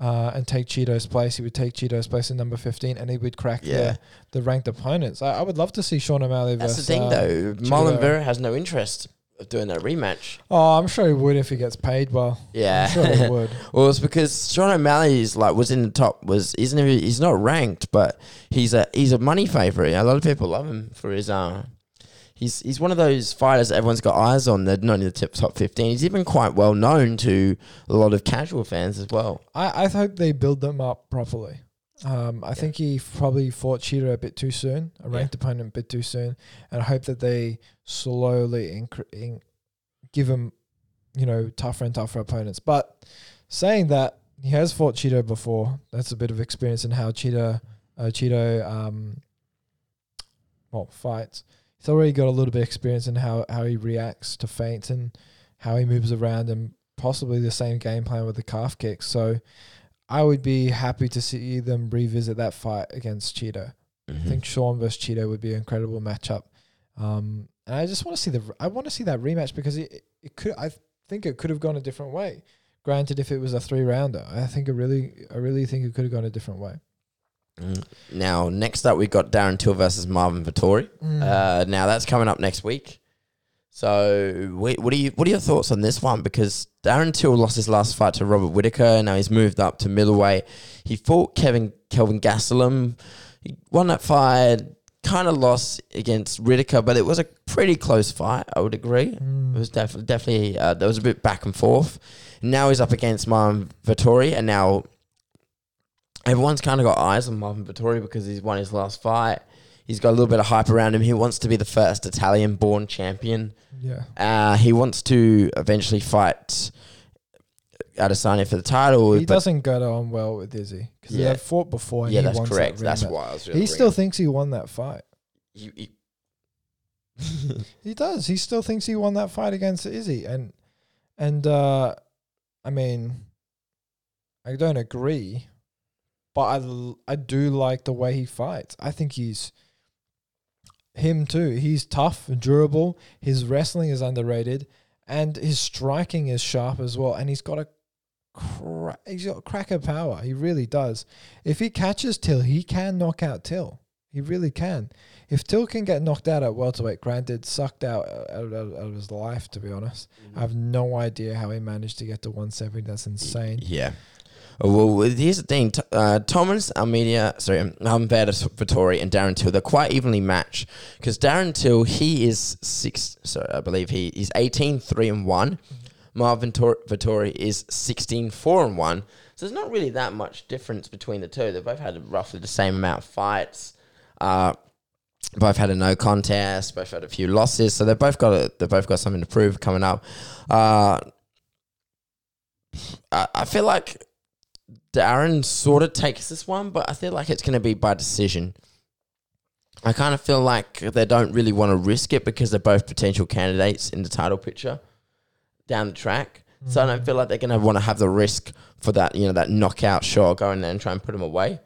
Speaker 1: uh, and take Chito's place, he would take Chito's place in number fifteen, and he would crack
Speaker 2: Yeah.
Speaker 1: the the ranked opponents. I, I would love to see Sean O'Malley
Speaker 2: that's the
Speaker 1: versus.
Speaker 2: thing
Speaker 1: uh,
Speaker 2: though. Marlon Vera has no interest of doing that rematch.
Speaker 1: Oh, I'm sure he would if he gets paid well.
Speaker 2: Yeah,
Speaker 1: I'm sure he would.
Speaker 2: Well, it's because Sean O'Malley is like was in the top. Was isn't he, he's not ranked, but he's a he's a money favorite. A lot of people love him for his uh. He's he's one of those fighters that everyone's got eyes on. They're not in the tip top fifteen. He's even quite well known to a lot of casual fans as well.
Speaker 1: I, I hope they build them up properly. Um, I think he probably fought Chito a bit too soon, a
Speaker 2: Yeah.
Speaker 1: ranked opponent a bit too soon, and I hope that they slowly incre- in, give him, you know, tougher and tougher opponents. But saying that, he has fought Chito before. That's a bit of experience in how Chito, uh, Chito, um, well, fights. He's already got a little bit of experience in how, how he reacts to feints and how he moves around and possibly the same game plan with the calf kicks. So I would be happy to see them revisit that fight against Chito. I think Sean versus Chito would be an incredible matchup. Um, and I just want to see the I want to see that rematch because it it could I think it could have gone a different way. Granted, if it was a three rounder, I think it really I really think it could have gone a different way.
Speaker 2: Mm. Now, next up, we've got Darren Till versus Marvin Vettori.
Speaker 1: Mm.
Speaker 2: Uh, now that's coming up next week. So, wait, what are you? What are your thoughts on this one? Because Darren Till lost his last fight to Robert Whitaker. Now he's moved up to middleweight. He fought Kevin Kelvin Gastelum. He won that fight. Kind of lost against Whitaker, but it was a pretty close fight. I would agree.
Speaker 1: Mm.
Speaker 2: It was definitely definitely uh, there was a bit back and forth. Now he's up against Marvin Vettori, and now everyone's kind of got eyes on Marvin Vettori because he's won his last fight. He's got a little bit of hype around him. He wants to be the first Italian-born champion.
Speaker 1: yeah.
Speaker 2: Uh, he wants to eventually fight Adesanya for the title.
Speaker 1: He doesn't get on well with Izzy because
Speaker 2: Yeah.
Speaker 1: they've fought before. And
Speaker 2: yeah,
Speaker 1: he
Speaker 2: that's
Speaker 1: wants that
Speaker 2: correct. That's why I was.
Speaker 1: He still thinks he won that fight.
Speaker 2: He, he-
Speaker 1: He does. He still thinks he won that fight against Izzy, and and uh, I mean, I don't agree, but I I do like the way he fights. I think he's him too. He's tough and durable. His wrestling is underrated, and his striking is sharp as well, and he's got a cra- he's got cracker power. He really does. If he catches Till, he can knock out Till. He really can. If Till can get knocked out at welterweight, granted, sucked out uh, out, out, out of his life, to be honest. I have no idea how he managed to get to 170. That's insane.
Speaker 2: Yeah. Well, here's the thing. Uh, Thomas Almeida, sorry, Humberto Vettori and Darren Till, they're quite evenly matched because Darren Till, he is six, sorry, I believe he is 18, 3 and 1. Marvin Tor- Vettori is 16, 4 and 1. So there's not really that much difference between the two. They've both had roughly the same amount of fights. Uh, both had a no contest, both had a few losses, so they've both got a, they've both got something to prove coming up. Uh, I, I feel like Darren sort of takes this one, but I feel like it's going to be by decision. I kind of feel like they don't really want to risk it because they're both potential candidates in the title picture down the track. So I don't feel like they're going to want to have the risk for that, you know, that knockout shot, go in there and try and put him away.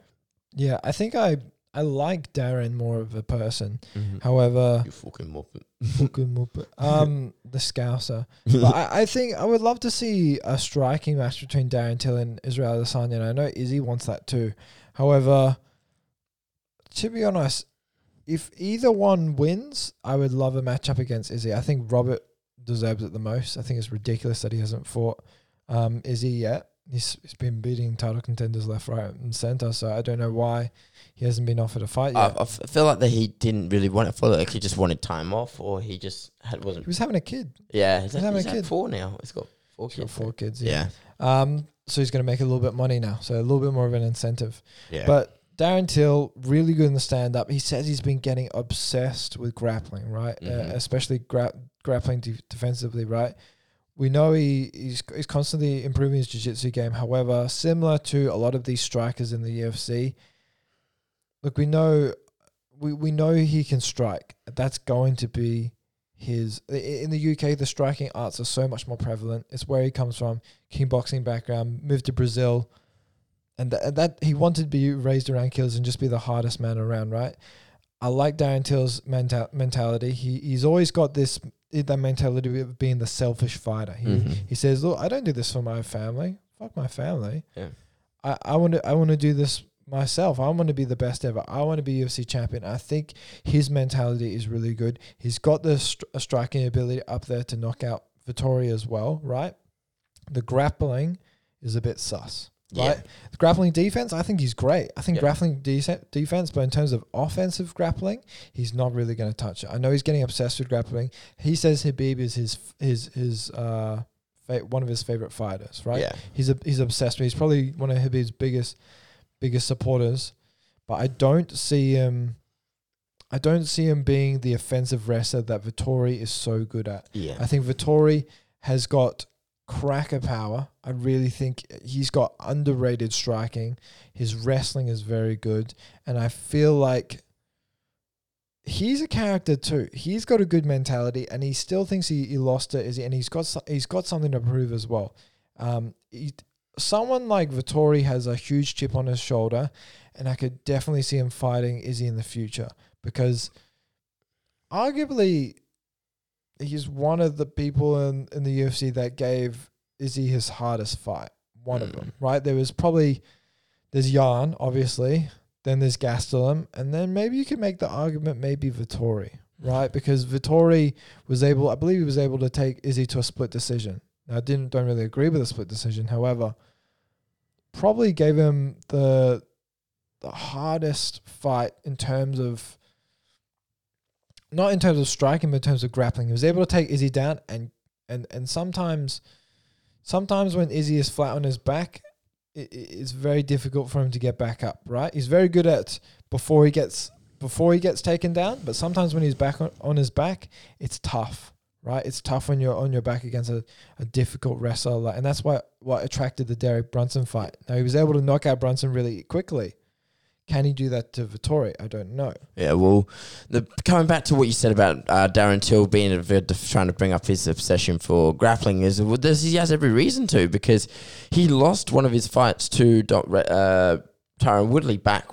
Speaker 1: Yeah, I think I I like Darren more of a person. However,
Speaker 2: You fucking muppet.
Speaker 1: fucking muppet. um, the Scouser. But I, I think I would love to see a striking match between Darren Till and Israel Adesanya. And I know Izzy wants that too. However, to be honest, if either one wins, I would love a matchup against Izzy. I think Robert deserves it the most. I think it's ridiculous that he hasn't fought um, Izzy yet. He's, he's been beating title contenders left, right, and center. So I don't know why he hasn't been offered a fight
Speaker 2: I,
Speaker 1: yet.
Speaker 2: I f- feel like that he didn't really want it for like he just wanted time off, or he just had wasn't.
Speaker 1: He was having a kid.
Speaker 2: Yeah, he's,
Speaker 1: He's having
Speaker 2: he's
Speaker 1: a kid.
Speaker 2: four now. He's got four
Speaker 1: He's got
Speaker 2: kids.
Speaker 1: four kids.
Speaker 2: Yeah,
Speaker 1: Um, so he's going to make a little bit of money now. So a little bit more of an incentive.
Speaker 2: yeah.
Speaker 1: But Darren Till, really good in the stand up. He says he's been getting obsessed with grappling, right?
Speaker 2: Mhm.
Speaker 1: Uh, especially gra- grappling de- defensively, right? We know he, he's he's constantly improving his jiu-jitsu game. However, similar to a lot of these strikers in the UFC, look, we know we, we know he can strike. That's going to be his in the UK the striking arts are so much more prevalent. It's where he comes from, kickboxing background, moved to Brazil, and, th- and that he wanted to be raised around killers and just be the hardest man around, right? I like Darren Till's mental mentality. He he's always got this that mentality of being the selfish fighter. He
Speaker 2: Mhm.
Speaker 1: he says, "Look, I don't do this for my family. Fuck my family.
Speaker 2: Yeah.
Speaker 1: I I want to I want to do this myself. I want to be the best ever. I want to be UFC champion. I think his mentality is really good. He's got the str- striking ability up there to knock out Vettori as well, right? The grappling is a bit sus.
Speaker 2: Yeah.
Speaker 1: Right? The grappling defense, I think he's great. I think
Speaker 2: Yeah.
Speaker 1: grappling de- defense, but in terms of offensive grappling, he's not really going to touch it. I know he's getting obsessed with grappling. He says Khabib is his his his uh fa- one of his favorite fighters, right?
Speaker 2: Yeah.
Speaker 1: He's a, he's obsessed with. He's probably one of Khabib's biggest biggest supporters, but I don't see him. I don't see him being the offensive wrestler that Vettori is so good at.
Speaker 2: Yeah.
Speaker 1: I think Vettori has got cracker power. I really think he's got underrated striking. His wrestling is very good, and I feel like he's a character too. He's got a good mentality, and he still thinks he, he lost it. Is he? And he's got so- he's got something to prove as well. Um, he, someone like Vettori has a huge chip on his shoulder, and I could definitely see him fighting Izzy in the future because arguably he's one of the people in, in the UFC that gave Izzy his hardest fight. One of
Speaker 2: Mm.
Speaker 1: them, right? There was probably there's Yarn, obviously. Then there's Gastelum, and then maybe you could make the argument maybe Vettori, right? Because Vettori was able, I believe, he was able to take Izzy to a split decision. Now, I didn't don't really agree with the split decision. However, probably gave him the the hardest fight in terms of not in terms of striking, but in terms of grappling. He was able to take Izzy down, and and and sometimes, sometimes when Izzy is flat on his back, it, it's very difficult for him to get back up. Right? He's very good at before he gets before he gets taken down, but sometimes when he's back on, on his back, it's tough. Right? It's tough when you're on your back against a, a difficult wrestler, like, and that's what what attracted the Derek Brunson fight. Now he was able to knock out Brunson really quickly. Can he do that to Vettori? I don't know.
Speaker 2: Yeah, well, the coming back to what you said about uh, Darren Till being a trying to bring up his obsession for grappling is well, he has every reason to because he lost one of his fights to uh, Tyron Woodley back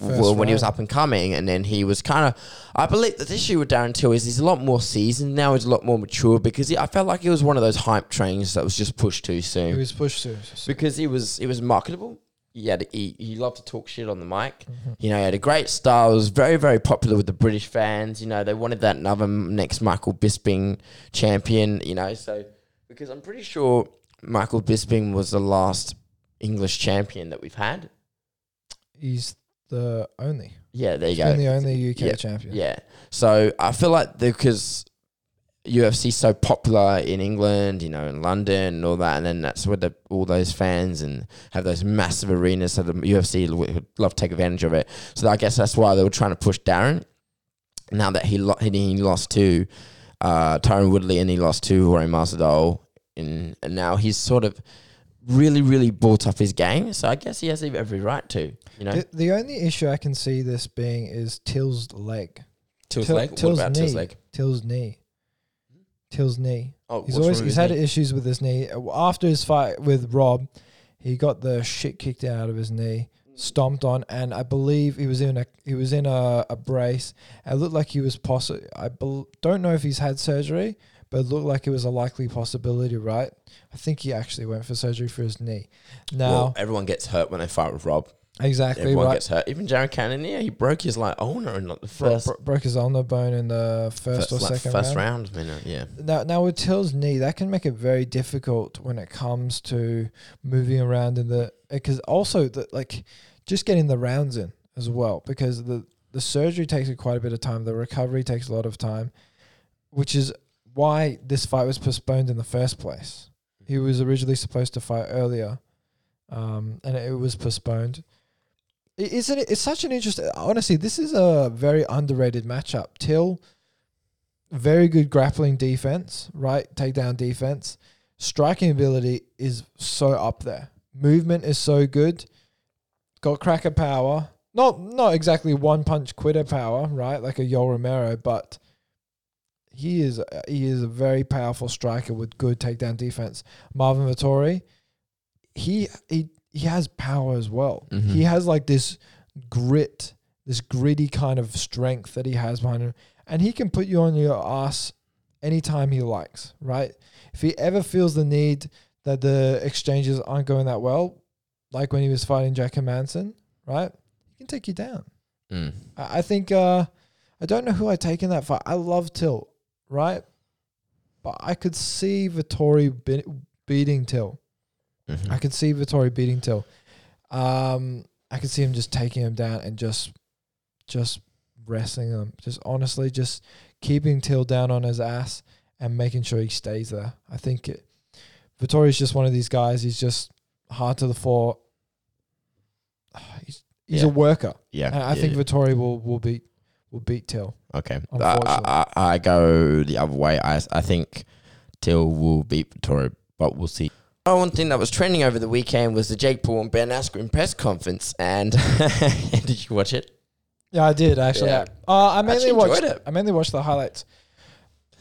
Speaker 1: First
Speaker 2: well, when he was up and coming, and then he was kind of. I believe the issue with Darren Till is he's a lot more seasoned now. He's a lot more mature because he, I felt like he was one of those hype trains that was just pushed too soon
Speaker 1: He was pushed to.
Speaker 2: because he was he was marketable. He had he, he loved to talk shit on the mic.
Speaker 1: Mm-hmm.
Speaker 2: You know, he had a great style. Was very very popular with the British fans. You know, they wanted that another next Michael Bisping champion. You know, so because I'm pretty sure Michael Bisping was the last English champion that we've had.
Speaker 1: He's the only.
Speaker 2: Yeah, there you
Speaker 1: He's
Speaker 2: go.
Speaker 1: been the only UK
Speaker 2: Yeah,
Speaker 1: champion.
Speaker 2: Yeah. So I feel like because UFC's so popular in England, you know, in London and all that, and then that's where the, all those fans and have those massive arenas. So the UFC would love to take advantage of it. So I guess that's why they were trying to push Darren. Now that he lo- he, lost to uh, Tyron Woodley and he lost to Jorge Masvidal, in, and now he's sort of really, really brought up his game. So I guess he has every right to, you know,
Speaker 1: The, the only issue I can see this being is Till's leg.
Speaker 2: Till's
Speaker 1: Till-
Speaker 2: leg.
Speaker 1: Till's
Speaker 2: what about
Speaker 1: knee.
Speaker 2: Till's leg?
Speaker 1: Till's knee. Till's knee.
Speaker 2: Oh,
Speaker 1: He's always he's had
Speaker 2: knee?
Speaker 1: issues with his knee. After his fight with Rob, he got the shit kicked out of his knee, stomped on, and I believe he was in a he was in a, a brace. It looked like he was possible. I bel don't know if he's had surgery, but it looked like it was a likely possibility. Right? I think he actually went for surgery for his knee. Now,
Speaker 2: Well, everyone gets hurt when they fight with Rob.
Speaker 1: Exactly
Speaker 2: Everyone
Speaker 1: right.
Speaker 2: gets hurt. Even Jared Cannonier, he broke his like ulnar in like the first,
Speaker 1: bro- broke his ulnar bone in the first, or
Speaker 2: like,
Speaker 1: second
Speaker 2: first
Speaker 1: round.
Speaker 2: round. minute, yeah.
Speaker 1: Now, now with Till's knee, that can make it very difficult when it comes to moving around in the because also the like just getting the rounds in as well because the the surgery takes quite a bit of time. The recovery takes a lot of time, which is why this fight was postponed in the first place. He was originally supposed to fight earlier, um, and it was postponed. I- Isn't it? It's such an interesting. Honestly, this is a very underrated matchup. Till very good grappling defense, right? Takedown defense. Striking ability is so up there. Movement is so good. Got cracker power. Not not exactly one punch quitter power, right? Like a Yoel Romero, but he is he is a very powerful striker with good takedown defense. Marvin Vettori, he he he has power as well.
Speaker 2: Mhm.
Speaker 1: He has like this grit, this gritty kind of strength that he has behind him, and he can put you on your ass anytime he likes, right? If he ever feels the need that the exchanges aren't going that well, like when he was fighting Jack Hermansson, right? He can take you down.
Speaker 2: Mm.
Speaker 1: I, I think uh, I don't know who I take in that fight. I love Till, right? But I could see Vettori be- beating Till.
Speaker 2: Mhm.
Speaker 1: I could see Vettori beating Till. Um, I could see him just taking him down and just, just wrestling him. Just honestly, just keeping Till down on his ass and making sure he stays there. I think it, Vettori's just one of these guys. He's just hard to the fore. He's he's a worker.
Speaker 2: yeah,
Speaker 1: And I
Speaker 2: yeah,
Speaker 1: think
Speaker 2: yeah.
Speaker 1: Vettori will will beat will beat Till.
Speaker 2: Okay, I, I, I go the other way. I I think Till will beat Vittorio, but we'll see. Oh, one thing that was trending over the weekend was the Jake Paul and Ben Askren press conference, and did you watch it?
Speaker 1: Yeah, I did actually.
Speaker 2: Yeah.
Speaker 1: Uh, I mainly watched.
Speaker 2: it.
Speaker 1: I mainly watched the highlights.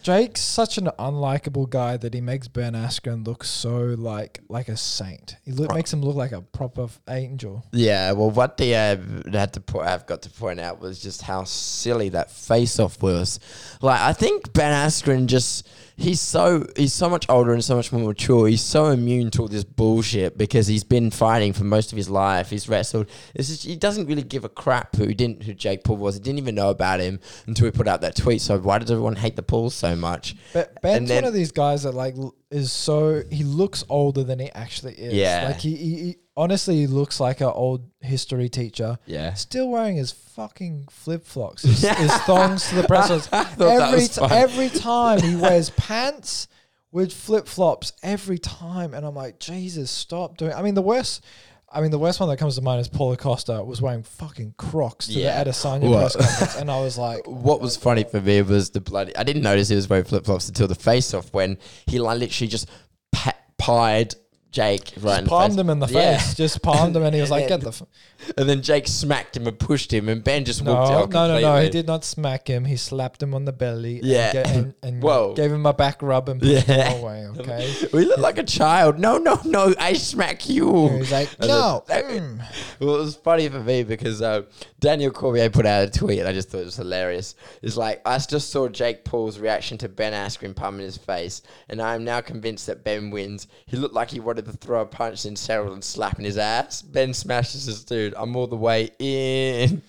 Speaker 1: Jake's such an unlikable guy that he makes Ben Askren look so like like a saint. He look, makes him look like a proper f- angel.
Speaker 2: Yeah, well, what they uh, had to point, I've got to point out was just how silly that face-off was. Like, I think Ben Askren just he's so he's so much older and so much more mature. He's so immune to all this bullshit because he's been fighting for most of his life. He's wrestled. It's just, he doesn't really give a crap who didn't who Jake Paul was. He didn't even know about him until he put out that tweet. So why does everyone hate the Paul so much?
Speaker 1: But Ben's
Speaker 2: then-
Speaker 1: one of these guys that like is so he looks older than he actually is.
Speaker 2: Yeah.
Speaker 1: like he, he, he honestly looks like an old history teacher.
Speaker 2: Yeah.
Speaker 1: Still wearing his fucking flip flops, his, his thongs to the press.
Speaker 2: that
Speaker 1: every t- every time he wears pants with flip flops every time, and I'm like, Jesus, stop doing. I mean, the worst. I mean, the worst one that comes to mind is Paulo Costa was wearing fucking Crocs to
Speaker 2: Yeah.
Speaker 1: the Adesanya press conference, and I was like,
Speaker 2: What was funny for me was the bloody. I didn't notice he was wearing flip flops until the face off when he like literally just pa- pied Jake right in the
Speaker 1: palmed
Speaker 2: face.
Speaker 1: him in the
Speaker 2: Yeah.
Speaker 1: face. Just palmed him, and he was like, "Get the." F-.
Speaker 2: And then Jake smacked him and pushed him, and Ben just
Speaker 1: No,
Speaker 2: walked out.
Speaker 1: no, no, no. He
Speaker 2: completely.
Speaker 1: did not smack him. He slapped him on the belly.
Speaker 2: Yeah.
Speaker 1: And, ga- and, and
Speaker 2: Whoa.
Speaker 1: gave him a back rub and pushed
Speaker 2: Yeah.
Speaker 1: him away. Okay.
Speaker 2: We look like a child. No, no, no. I smack you.
Speaker 1: He's like,
Speaker 2: And
Speaker 1: no.
Speaker 2: then-
Speaker 1: mm."
Speaker 2: Well, it was funny for me because uh, Daniel Cormier put out a tweet, and I just thought it was hilarious. It's like I just saw Jake Paul's reaction to Ben Askren palming his face, and I am now convinced that Ben wins. He looked like he wanted to throw a punch in Cyril and slapping his ass. Ben smashes his dude. I'm all the way in,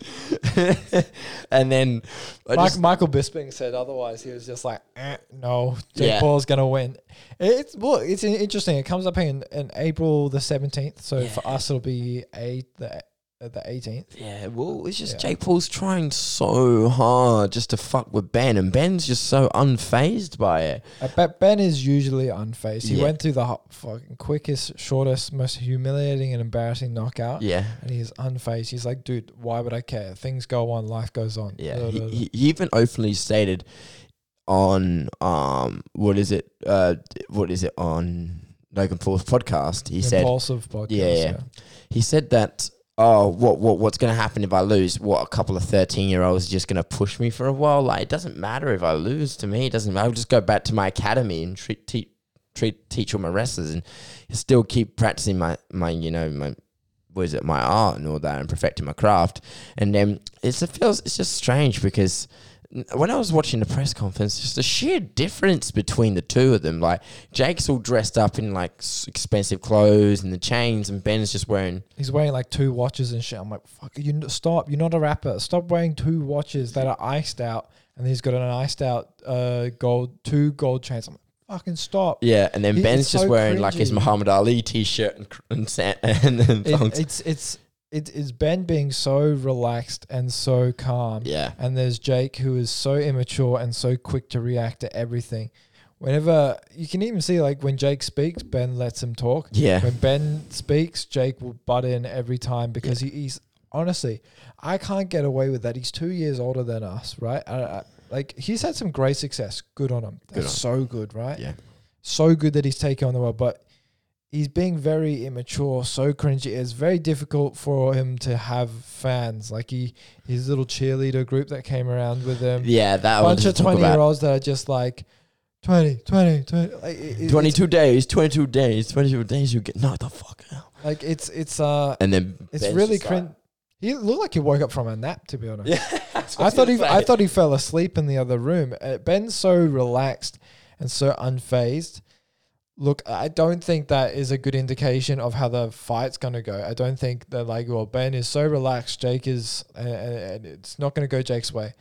Speaker 2: and then
Speaker 1: Mike,
Speaker 2: just,
Speaker 1: Michael Bisping said otherwise. He was just like, eh, no, Jake
Speaker 2: Yeah.
Speaker 1: Paul's gonna win. It's look, it's interesting. It comes up in, in April the seventeenth. So for us, it'll be eight the uh, the eighteenth.
Speaker 2: Yeah, well, it's just
Speaker 1: Yeah.
Speaker 2: Jake Paul's trying so hard just to fuck with Ben, and Ben's just so unfazed by it.
Speaker 1: I bet Ben is usually unfazed. He
Speaker 2: Yeah.
Speaker 1: went through the ho- fucking quickest, shortest, most humiliating and embarrassing knockout.
Speaker 2: Yeah.
Speaker 1: And he's unfazed. He's like, dude, why would I care? Things go on, life goes on.
Speaker 2: Yeah, he, he he even openly stated on um what is it uh what is it on Logan Paul's podcast? He said
Speaker 1: Impaulsive podcast.
Speaker 2: Yeah, yeah. he said that oh what what what's gonna happen if I lose? What a couple of thirteen year olds are just gonna push me for a while? Like it doesn't matter if I lose to me. It doesn't. Matter. I'll just go back to my academy and treat teach treat teach all my wrestlers and still keep practicing my my you know my what is it my art and all that and perfecting my craft. And then it's, it feels it's just strange because when I was watching the press conference, just the sheer difference between the two of them. Like Jake's all dressed up in like expensive clothes and the chains, and Ben's just wearing
Speaker 1: He's wearing like two watches and shit. I'm like, fuck, you n- stop. You're not a rapper. Stop wearing two watches that are iced out. And he's got an iced out uh, gold, two gold chains. I'm like, fucking stop.
Speaker 2: yeah, and then
Speaker 1: It-
Speaker 2: Ben's just
Speaker 1: so
Speaker 2: wearing like his. Muhammad Ali t-shirt and and, and then
Speaker 1: It, it's it's it is Ben being so relaxed and so calm.
Speaker 2: yeah,
Speaker 1: And there's Jake who is so immature and so quick to react to everything. Whenever you can even see like when Jake speaks, Ben lets him talk.
Speaker 2: yeah,
Speaker 1: When Ben speaks, Jake will butt in every time because he, he's honestly, I can't get away with that. He's two years older than us, right? I, I, like he's had some great success. Good on him.
Speaker 2: Good on
Speaker 1: so good, right?
Speaker 2: yeah.
Speaker 1: So good that he's taking on the world, but he's being very immature, so cringy. It's very difficult for him to have fans. Like he, his little cheerleader group that came around with him,
Speaker 2: Yeah, that
Speaker 1: bunch of twenty year olds that are just like 20, 20, 20. Like, it- it-
Speaker 2: 22 days, 22 days, 22 days, you get knocked the fuck out.
Speaker 1: Like it's it's uh
Speaker 2: And then
Speaker 1: It's
Speaker 2: Ben's
Speaker 1: really
Speaker 2: like-
Speaker 1: cringe. He looked like he woke up from a nap. To be honest,
Speaker 2: Yeah,
Speaker 1: I thought he,
Speaker 2: was
Speaker 1: I thought he fell asleep in the other room. Uh, Ben's so relaxed and so unfazed. Look, I don't think that is a good indication of how the fight's going to go. I don't think that like, well, Ben is so relaxed. Jake is, and, and it's not going to go Jake's way.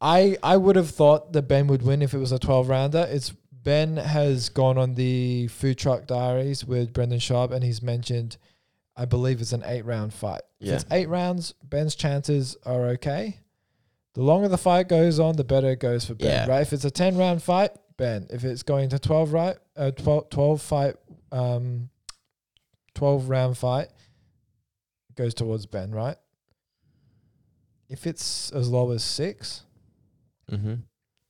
Speaker 1: I I would have thought that Ben would win if it was a twelve rounder. It's Ben has gone on the food truck diaries with Brendan Schaub, and he's mentioned, I believe it's an eight round fight. If
Speaker 2: Yeah.
Speaker 1: it's eight rounds, Ben's chances are okay. The longer the fight goes on, the better it goes for Ben.
Speaker 2: Yeah.
Speaker 1: Right? If it's a ten round fight, Ben. If it's going to twelve right, uh, 12, 12 fight, um, twelve round fight, goes towards Ben. Right? If it's as low as six,
Speaker 2: Mm-hmm.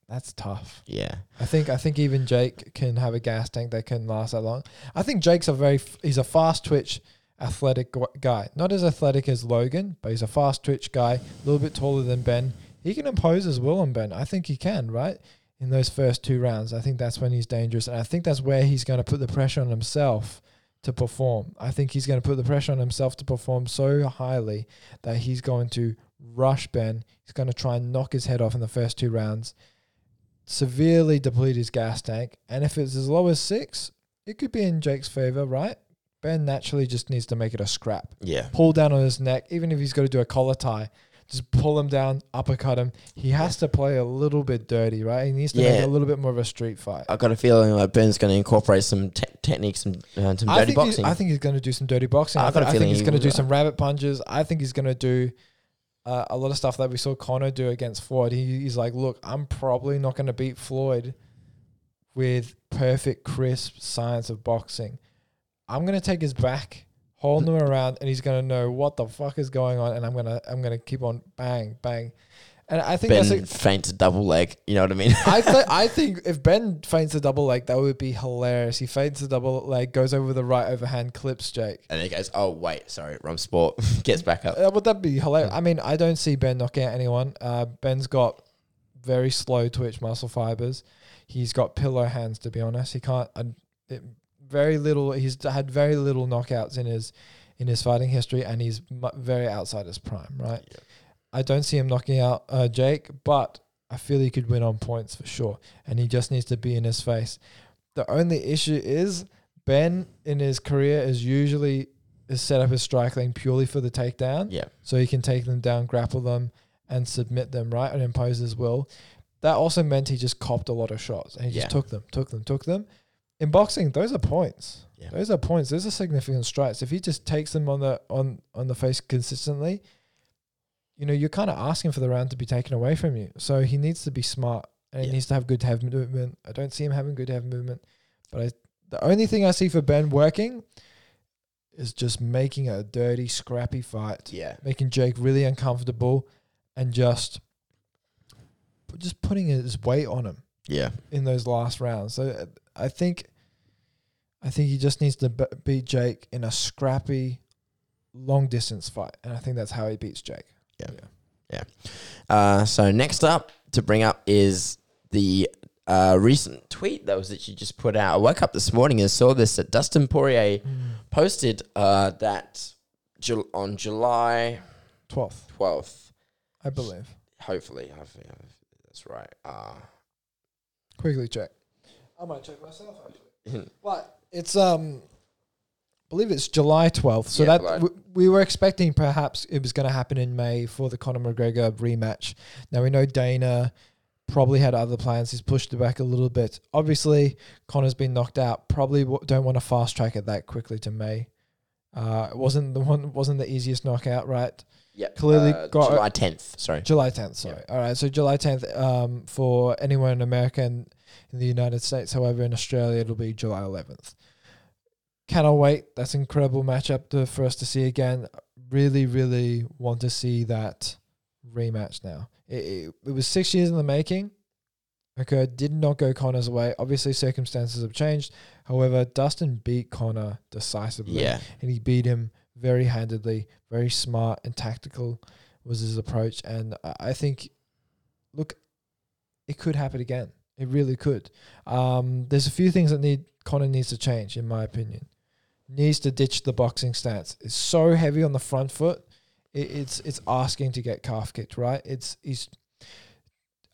Speaker 1: that's tough.
Speaker 2: Yeah.
Speaker 1: I think I think even Jake can have a gas tank that can last that long. I think Jake's a very f- he's a fast twitch, athletic guy. Not as athletic as Logan, but he's a fast twitch guy. A little bit taller than Ben. He can impose his will on Ben. I think he can. Right in those first two rounds, I think that's when he's dangerous, and I think that's where he's going to put the pressure on himself to perform. I think he's going to put the pressure on himself to perform so highly that he's going to rush Ben. He's going to try and knock his head off in the first two rounds severely deplete his gas tank. And if it's as low as six, it could be in Jake's favor, right? Ben naturally just needs to make it a scrap.
Speaker 2: Yeah.
Speaker 1: Pull down on his neck, even if he's got to do a collar tie, just pull him down, uppercut him. He has to play a little bit dirty, right? He needs to make
Speaker 2: Yeah.
Speaker 1: a little bit more of a street fight.
Speaker 2: I got a feeling like Ben's going to incorporate some te- techniques and uh, some
Speaker 1: I
Speaker 2: dirty
Speaker 1: think, he's,
Speaker 2: boxing.
Speaker 1: I think he's going to do some dirty boxing.
Speaker 2: I
Speaker 1: I,
Speaker 2: got a
Speaker 1: thi- I think he's
Speaker 2: he
Speaker 1: going to do
Speaker 2: will.
Speaker 1: some rabbit punches. I think he's going to do uh, a lot of stuff that we saw Conor do against Floyd. He, he's like, look, I'm probably not going to beat Floyd with perfect, crisp science of boxing. I'm going to take his back, hold him around, and he's going to know what the fuck is going on. And I'm going to I'm going to keep on bang bang. And I think
Speaker 2: Ben
Speaker 1: a,
Speaker 2: faints a double leg. You know what I mean?
Speaker 1: I th- I think if Ben faints a double leg, that would be hilarious. He faints a double leg, goes over the right overhand, clips Jake.
Speaker 2: and he goes, "Oh wait, sorry, wrong sport." Gets back up.
Speaker 1: Uh, would that be hilarious? I mean, I don't see Ben knocking out anyone. Uh, Ben's got very slow twitch muscle fibers. He's got pillow hands. To be honest, he can't. Uh, it, very little. He's had very little knockouts in his in his fighting history, and he's very outside his prime. Right.
Speaker 2: Yeah.
Speaker 1: I don't see him knocking out uh, Jake, but I feel he could win on points for sure, and he just needs to be in his face. The only issue is Ben in his career is usually is set up his striking purely for the takedown
Speaker 2: Yeah,
Speaker 1: so he can take them down, grapple them, and submit them, right, and impose his will. That also meant he just copped a lot of shots, and he
Speaker 2: Yeah.
Speaker 1: just took them, took them, took them. In boxing, those are points.
Speaker 2: Yeah.
Speaker 1: Those are points. Those are significant strikes. If he just takes them on the on on the face consistently, you know, you're kind of asking for the round to be taken away from you. So he needs to be smart, and he needs to have good head movement. I don't see him having good head movement, but I, the only thing I see for Ben working is just making a dirty, scrappy fight
Speaker 2: yeah,
Speaker 1: making Jake really uncomfortable and just just putting his weight on him
Speaker 2: yeah,
Speaker 1: in those last rounds. So uh, I think I think he just needs to beat Jake in a scrappy long distance fight and I think that's how he beats Jake. Yeah, yeah. yeah.
Speaker 2: Uh, so next up to bring up is the uh, recent tweet that was that you just put out. I woke up this morning and saw this that Dustin Poirier posted uh, that Jul- on July
Speaker 1: 12th,
Speaker 2: twelfth.
Speaker 1: I believe.
Speaker 2: Hopefully, I think that's right. Uh,
Speaker 1: Quickly check. I might check myself actually. But it's um I believe it's July 12th. So
Speaker 2: Yeah,
Speaker 1: that
Speaker 2: July.
Speaker 1: w- we were expecting perhaps it was going to happen in May for the Conor McGregor rematch. Now we know Dana probably had other plans. He's pushed it back a little bit. Obviously, Conor's been knocked out. Probably w- don't want to fast track it that quickly to May. Uh, it wasn't the one wasn't the easiest knockout, right?
Speaker 2: yeah,
Speaker 1: Clearly
Speaker 2: uh,
Speaker 1: got-
Speaker 2: July tenth. Sorry.
Speaker 1: July 10th, sorry. All right, so July 10th um, for anyone in America and in the United States. However, in Australia, it'll be July 11th. Cannot wait. That's an incredible matchup to, for us to see again. Really, really want to see that rematch now. It, it, it was six years in the making. Okay, did not go Conor's way. Obviously, circumstances have changed. However, Dustin beat Conor decisively
Speaker 2: Yeah,
Speaker 1: and he beat him very handedly, very smart and tactical was his approach. And I- I think, look, it could happen again. It really could. Um, there's a few things that need Conor needs to change, in my opinion. Needs to ditch the boxing stance. It's so heavy on the front foot. It, it's it's asking to get calf kicked, right? It's he's.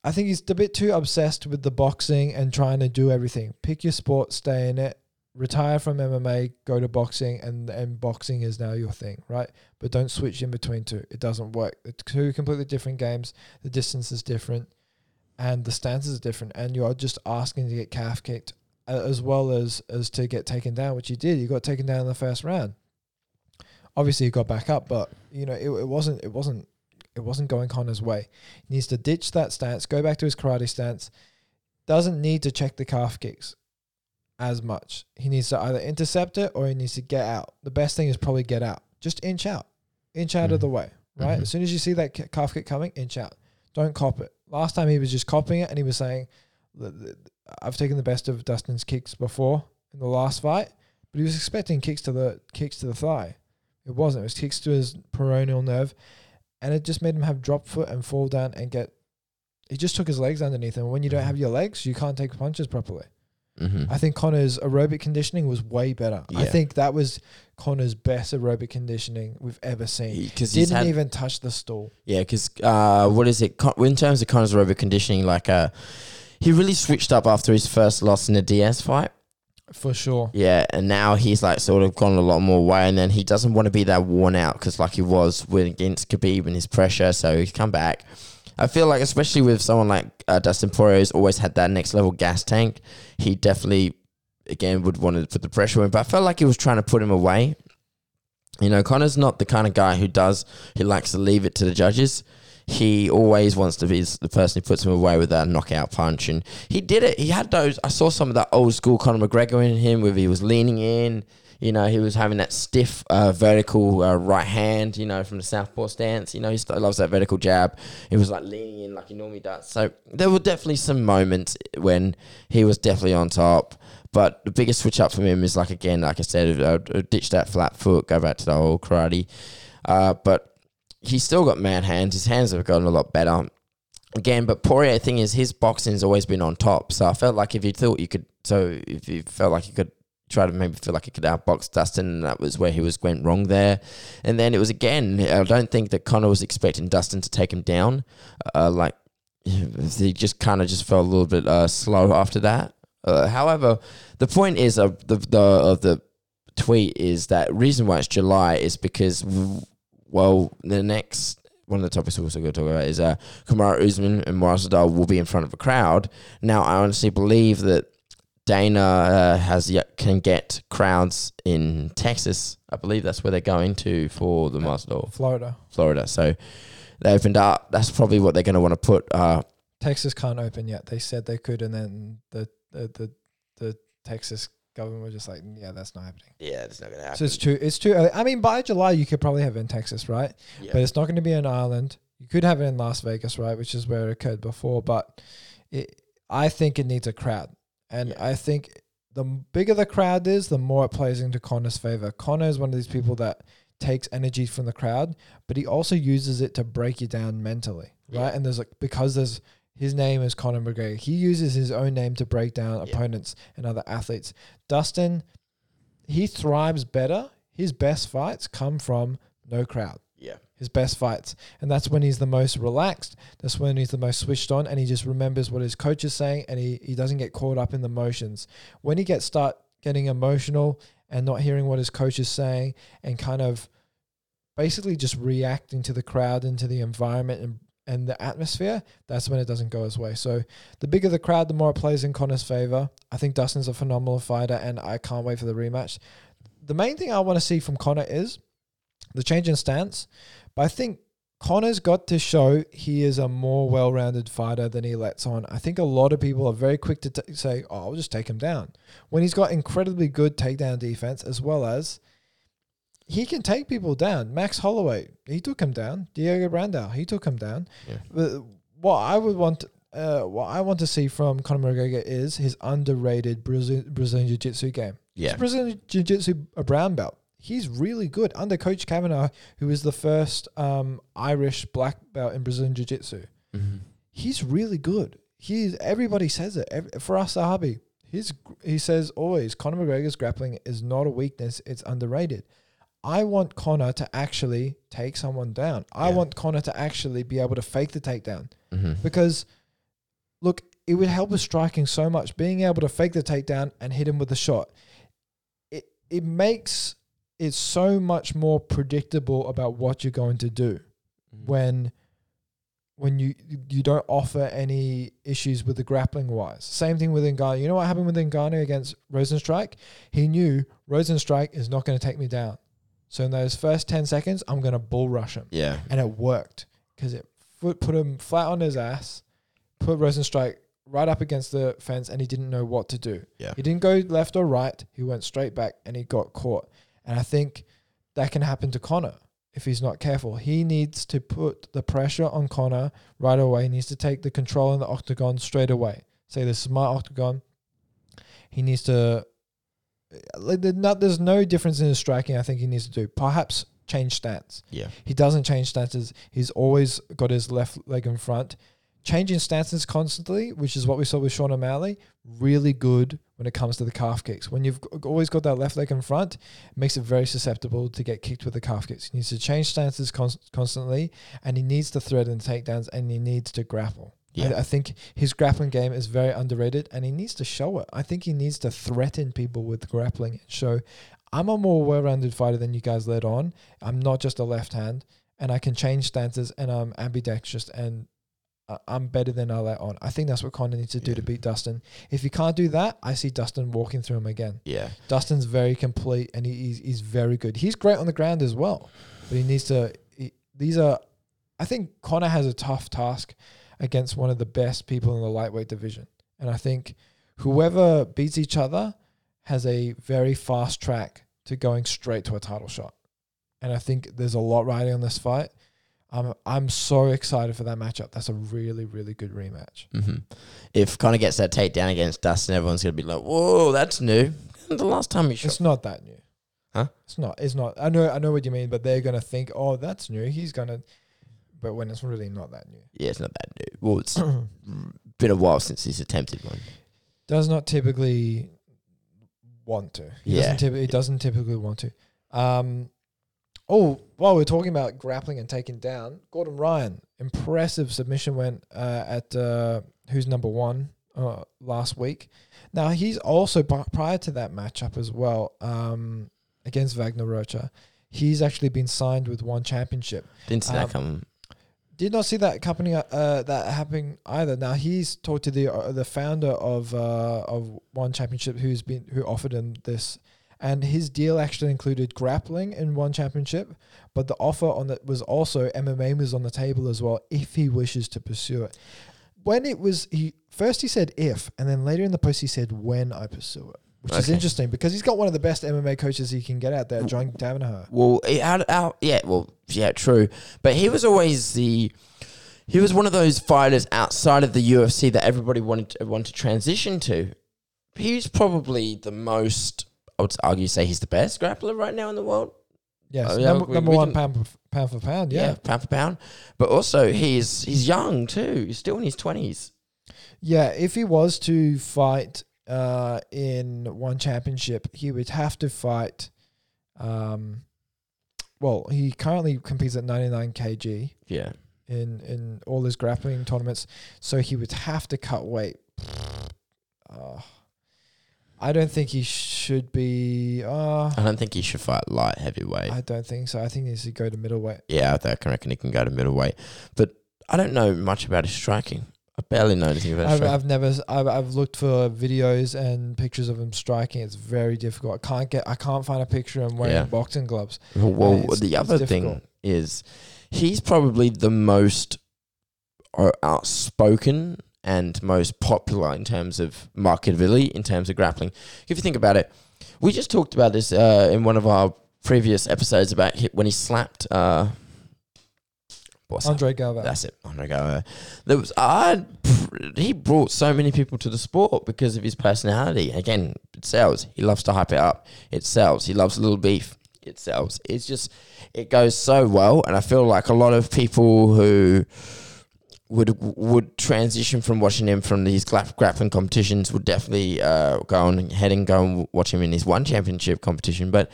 Speaker 1: I think he's a bit too obsessed with the boxing and trying to do everything. Pick your sport, stay in it, retire from MMA, go to boxing, and and boxing is now your thing, right? But don't switch in between two. It doesn't work. It's two completely different games. The distance is different, and the stances are different. And you're just asking to get calf kicked, as well as as to get taken down, which you did. You got taken down in the first round. Obviously, you got back up, but you know it, it wasn't it wasn't it wasn't going Conor's way. He needs to ditch that stance, go back to his karate stance. Doesn't need to check the calf kicks as much. He needs to either intercept it or he needs to get out. The best thing is probably get out. Just inch out. Inch out of
Speaker 2: Mhm.
Speaker 1: the way, right?
Speaker 2: Mhm.
Speaker 1: As soon as you see that calf kick coming, inch out. Don't cop it. Last time he was just copying it and he was saying, "Th- th- I've taken the best of Dustin's kicks before in the last fight, but he was expecting kicks to the kicks to the thigh. It wasn't. It was kicks to his peroneal nerve, and it just made him have drop foot and fall down and get. He just took his legs underneath, and when you don't
Speaker 2: Mhm.
Speaker 1: have your legs, you can't take punches properly.
Speaker 2: Mm-hmm.
Speaker 1: I think Conor's aerobic conditioning was way better. I think that was Conor's best aerobic conditioning we've ever seen.
Speaker 2: because he's
Speaker 1: Didn't even touch the stool.
Speaker 2: Yeah, because uh, what is it? Con- In terms of Conor's aerobic conditioning, like uh, he really switched up after his first loss in the Diaz fight.
Speaker 1: For sure.
Speaker 2: Yeah, and now he's like sort of gone a lot more way, and then he doesn't want to be that worn out because like he was with against Khabib and his pressure, so he's come back. I feel like, especially with someone like uh, Dustin Poirier, who's always had that next level gas tank, he definitely again would want to put the pressure in. But I felt like he was trying to put him away. You know, Conor's not the kind of guy who does he likes to leave it to the judges. He always wants to be the person who puts him away with that knockout punch, and he did it. He had those. I saw some of that old school Conor McGregor in him, where he was leaning in, You know, he was having that stiff uh, vertical uh, right hand. You know, from the southpaw stance. You know, he loves that vertical jab. He was like leaning in like he normally does. So there were definitely some moments when he was definitely on top. But the biggest switch up for him is like again, like I said, uh, ditch that flat foot, go back to the old karate. Uh, but he's still got mad hands. His hands have gotten a lot better. Again, but Poirier thing is his boxing's always been on top. So I felt like if you thought you could, so if you felt like you could try to maybe feel like he could outbox Dustin, and that was where he was went wrong there. And then it was again. I don't think that Conor was expecting Dustin to take him down. Uh, like he just kind of just felt a little bit uh, slow after that. Uh, however, the point is of the the of the tweet is that reason why it's July is because well the next one of the topics we're also going to talk about is uh, Kamaru Usman and Masvidal will be in front of a crowd. Now, I honestly believe that Dana uh, has yet can get crowds in Texas. I believe that's where they're going to for the Masvidal,
Speaker 1: Florida.
Speaker 2: Florida. So they opened up. That's probably what they're going to want to put. Uh,
Speaker 1: Texas can't open yet. They said they could, and then the the the, the Texas government was just like, yeah, that's not happening.
Speaker 2: yeah, it's not going to happen.
Speaker 1: So it's too it's too early. I mean, by July you could probably have it in Texas, right?
Speaker 2: yeah.
Speaker 1: But it's not going to be in Ireland. You could have it in Las Vegas, right, which is where it occurred before. But it, I think it needs a crowd, and
Speaker 2: Yeah.
Speaker 1: I think the bigger the crowd is, the more it plays into Conor's favor. Conor is one of these people that takes energy from the crowd, but he also uses it to break you down mentally, right? And there's like because there's his name is Conor McGregor. He uses his own name to break down
Speaker 2: Yeah.
Speaker 1: opponents and other athletes. Dustin, he thrives better. His best fights come from no crowd
Speaker 2: yeah.
Speaker 1: His best fights. And that's when he's the most relaxed. That's when he's the most switched on and he just remembers what his coach is saying and he, he doesn't get caught up in the motions. When he gets start getting emotional and not hearing what his coach is saying and kind of basically just reacting to the crowd and to the environment and and the atmosphere, that's when it doesn't go his way. So the bigger the crowd, the more it plays in Conor's favor. I think Dustin's a phenomenal fighter and I can't wait for the rematch. The main thing I want to see from Conor is the change in stance. But I think Conor's got to show he is a more well-rounded fighter than he lets on. I think a lot of people are very quick to t- say, "Oh, I'll just take him down," when he's got incredibly good takedown defense as well as he can take people down. Max Holloway, he took him down. Diego Brandao, he took him down.
Speaker 2: Yeah.
Speaker 1: But what I would want, uh, what I want to see from Conor McGregor is his underrated Brazilian Jiu-Jitsu game.
Speaker 2: Yeah.
Speaker 1: Brazilian Jiu Jitsu a brown belt. He's really good under Coach Kavanagh, who is the first um, Irish black belt in Brazilian Jiu Jitsu.
Speaker 2: Mm-hmm.
Speaker 1: He's really good. He's everybody says it. Ev for us, Sahabi, his he says always Conor McGregor's grappling is not a weakness; it's underrated. I want Conor to actually take someone down. I
Speaker 2: Yeah.
Speaker 1: want Conor to actually be able to fake the takedown
Speaker 2: Mm-hmm.
Speaker 1: because look, it would help with striking so much. Being able to fake the takedown and hit him with a shot, it it makes it so much more predictable about what you're going to do
Speaker 2: Mm-hmm.
Speaker 1: when when you you don't offer any issues with the grappling wise. Same thing with Ngannou. You know what happened with Ngannou against Rozenstruik? He knew Rozenstruik is not going to take me down. So in those first 10 seconds, I'm going to bull rush him
Speaker 2: Yeah.
Speaker 1: and it worked because it foot put him flat on his ass, put Rozenstruik right up against the fence, and he didn't know what to do.
Speaker 2: Yeah.
Speaker 1: He didn't go left or right. He went straight back, and he got caught. And I think that can happen to Conor if he's not careful. He needs to put the pressure on Conor right away. He needs to take the control in the octagon straight away. Say this is my octagon. He needs to. like, there's not- There's no difference in his striking. I think he needs to do perhaps change stance.
Speaker 2: Yeah.
Speaker 1: He doesn't change stances. He's always got his left leg in front. Changing stances constantly, which is what we saw with Sean O'Malley, really good when it comes to the calf kicks. When you've always got that left leg in front, it makes it very susceptible to get kicked with the calf kicks. He needs to change stances cons- constantly, and he needs to thread in takedowns, and he needs to grapple.
Speaker 2: Yeah.
Speaker 1: I, I think his grappling game is very underrated, and he needs to show it. I think he needs to threaten people with grappling and show, I'm a more well-rounded fighter than you guys let on. I'm not just a left hand, and I can change stances, and I'm ambidextrous, and I'm better than I let on. I think that's what Conor needs to do
Speaker 2: Yeah.
Speaker 1: to beat Dustin. If he can't do that, I see Dustin walking through him again.
Speaker 2: Yeah.
Speaker 1: Dustin's very complete, and he, he's, he's very good. He's great on the ground as well, but he needs to. He, these are, I think Conor has a tough task against one of the best people in the lightweight division, and I think whoever beats each other has a very fast track to going straight to a title shot. And I think there's a lot riding on this fight. I'm I'm so excited for that matchup. That's a really really good rematch.
Speaker 2: hmm If Conor gets that takedown against Dustin, everyone's gonna be like, "Whoa, that's new." The last time he shot,
Speaker 1: It's not that new.
Speaker 2: Huh?
Speaker 1: It's not. It's not. I know. I know what you mean. But they're gonna think, oh, that's new. He's gonna. But when it's really not that new.
Speaker 2: yeah, it's not that new. Well, it's been a while since he's attempted one.
Speaker 1: Does not typically want to. He
Speaker 2: Yeah.
Speaker 1: Doesn't typ- he doesn't typically want to. Um. Oh, while we're talking about grappling and taking down, Gordon Ryan, impressive submission went uh, at uh, who's number one uh, last week. Now he's also prior to that matchup as well um, against Wagner Rocha. He's actually been signed with one championship.
Speaker 2: Didn't see that
Speaker 1: Um,
Speaker 2: coming.
Speaker 1: Did not see that company uh, that happening either. Now he's talked to the uh, the founder of uh, of one championship who's been who offered him this, and his deal actually included grappling in one championship, but the offer on that was also MMA was on the table as well if he wishes to pursue it. When it was he first he said if, and then later in the post he said when I pursue it, which is interesting because he's got one of the best MMA coaches he can get out there, John Danaher.
Speaker 2: Well, eh, he had out. Yeah, well, yeah, true. But he was always the. He was one of those fighters outside of the UFC that everybody wanted to, wanted to transition to. He's probably the most. I would argue say he's the best grappler right now in the world.
Speaker 1: Yes,
Speaker 2: Oh, yeah,
Speaker 1: number,
Speaker 2: we-
Speaker 1: number
Speaker 2: we
Speaker 1: one pound for, pound for pound. yeah.
Speaker 2: pound for pound. But also, he's he's young too. He's still in his twenties.
Speaker 1: Yeah, if he was to fight uh, in one championship, he would have to fight. Um, well, he currently competes at 99 kg
Speaker 2: Yeah.
Speaker 1: in in all his grappling tournaments, so he would have to cut weight. Uh, I don't think he should be. Uh,
Speaker 2: I don't think he should fight light heavyweight.
Speaker 1: I don't think so. I think he needs to go to middleweight.
Speaker 2: yeah, I think- I reckon he can go to middleweight. But I don't know much about his striking. I barely know anything about his
Speaker 1: I've,
Speaker 2: striking.
Speaker 1: I've never. I've, I've looked for videos and pictures of him striking. It's very difficult. I can't get. I can't find a picture of him wearing
Speaker 2: Yeah.
Speaker 1: boxing gloves.
Speaker 2: Well,
Speaker 1: it's-
Speaker 2: the other
Speaker 1: difficult.
Speaker 2: thing is he's probably the most uh, outspoken and most popular in terms of marketability, in terms of grappling. If you think about it, we just talked about this uh, in one of our previous episodes about when he slapped. Uh, that?
Speaker 1: Andre Galvao.
Speaker 2: That's it. Andre Galvao. There was I. He brought so many people to the sport because of his personality. Again, it sells. He loves to hype it up. It sells. He loves a little beef. It sells. It's just it goes so well, and I feel like a lot of people who would would transition from watching him from these gra- grappling competitions would definitely uh, go on ahead and go and watch him in his one championship competition, but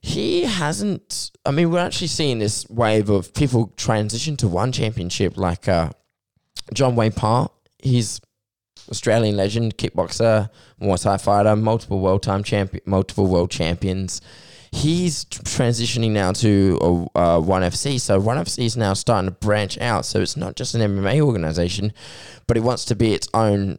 Speaker 2: he hasn't. I mean, we're actually seeing this wave of people transition to one championship, like uh, John Wayne Parr. He's Australian legend, kickboxer, Muay Thai fighter, multiple world time champion, multiple world champions. He's transitioning now to uh, One FC. So One FC is now starting to branch out. So it's not just an MMA organization, but it wants to be its own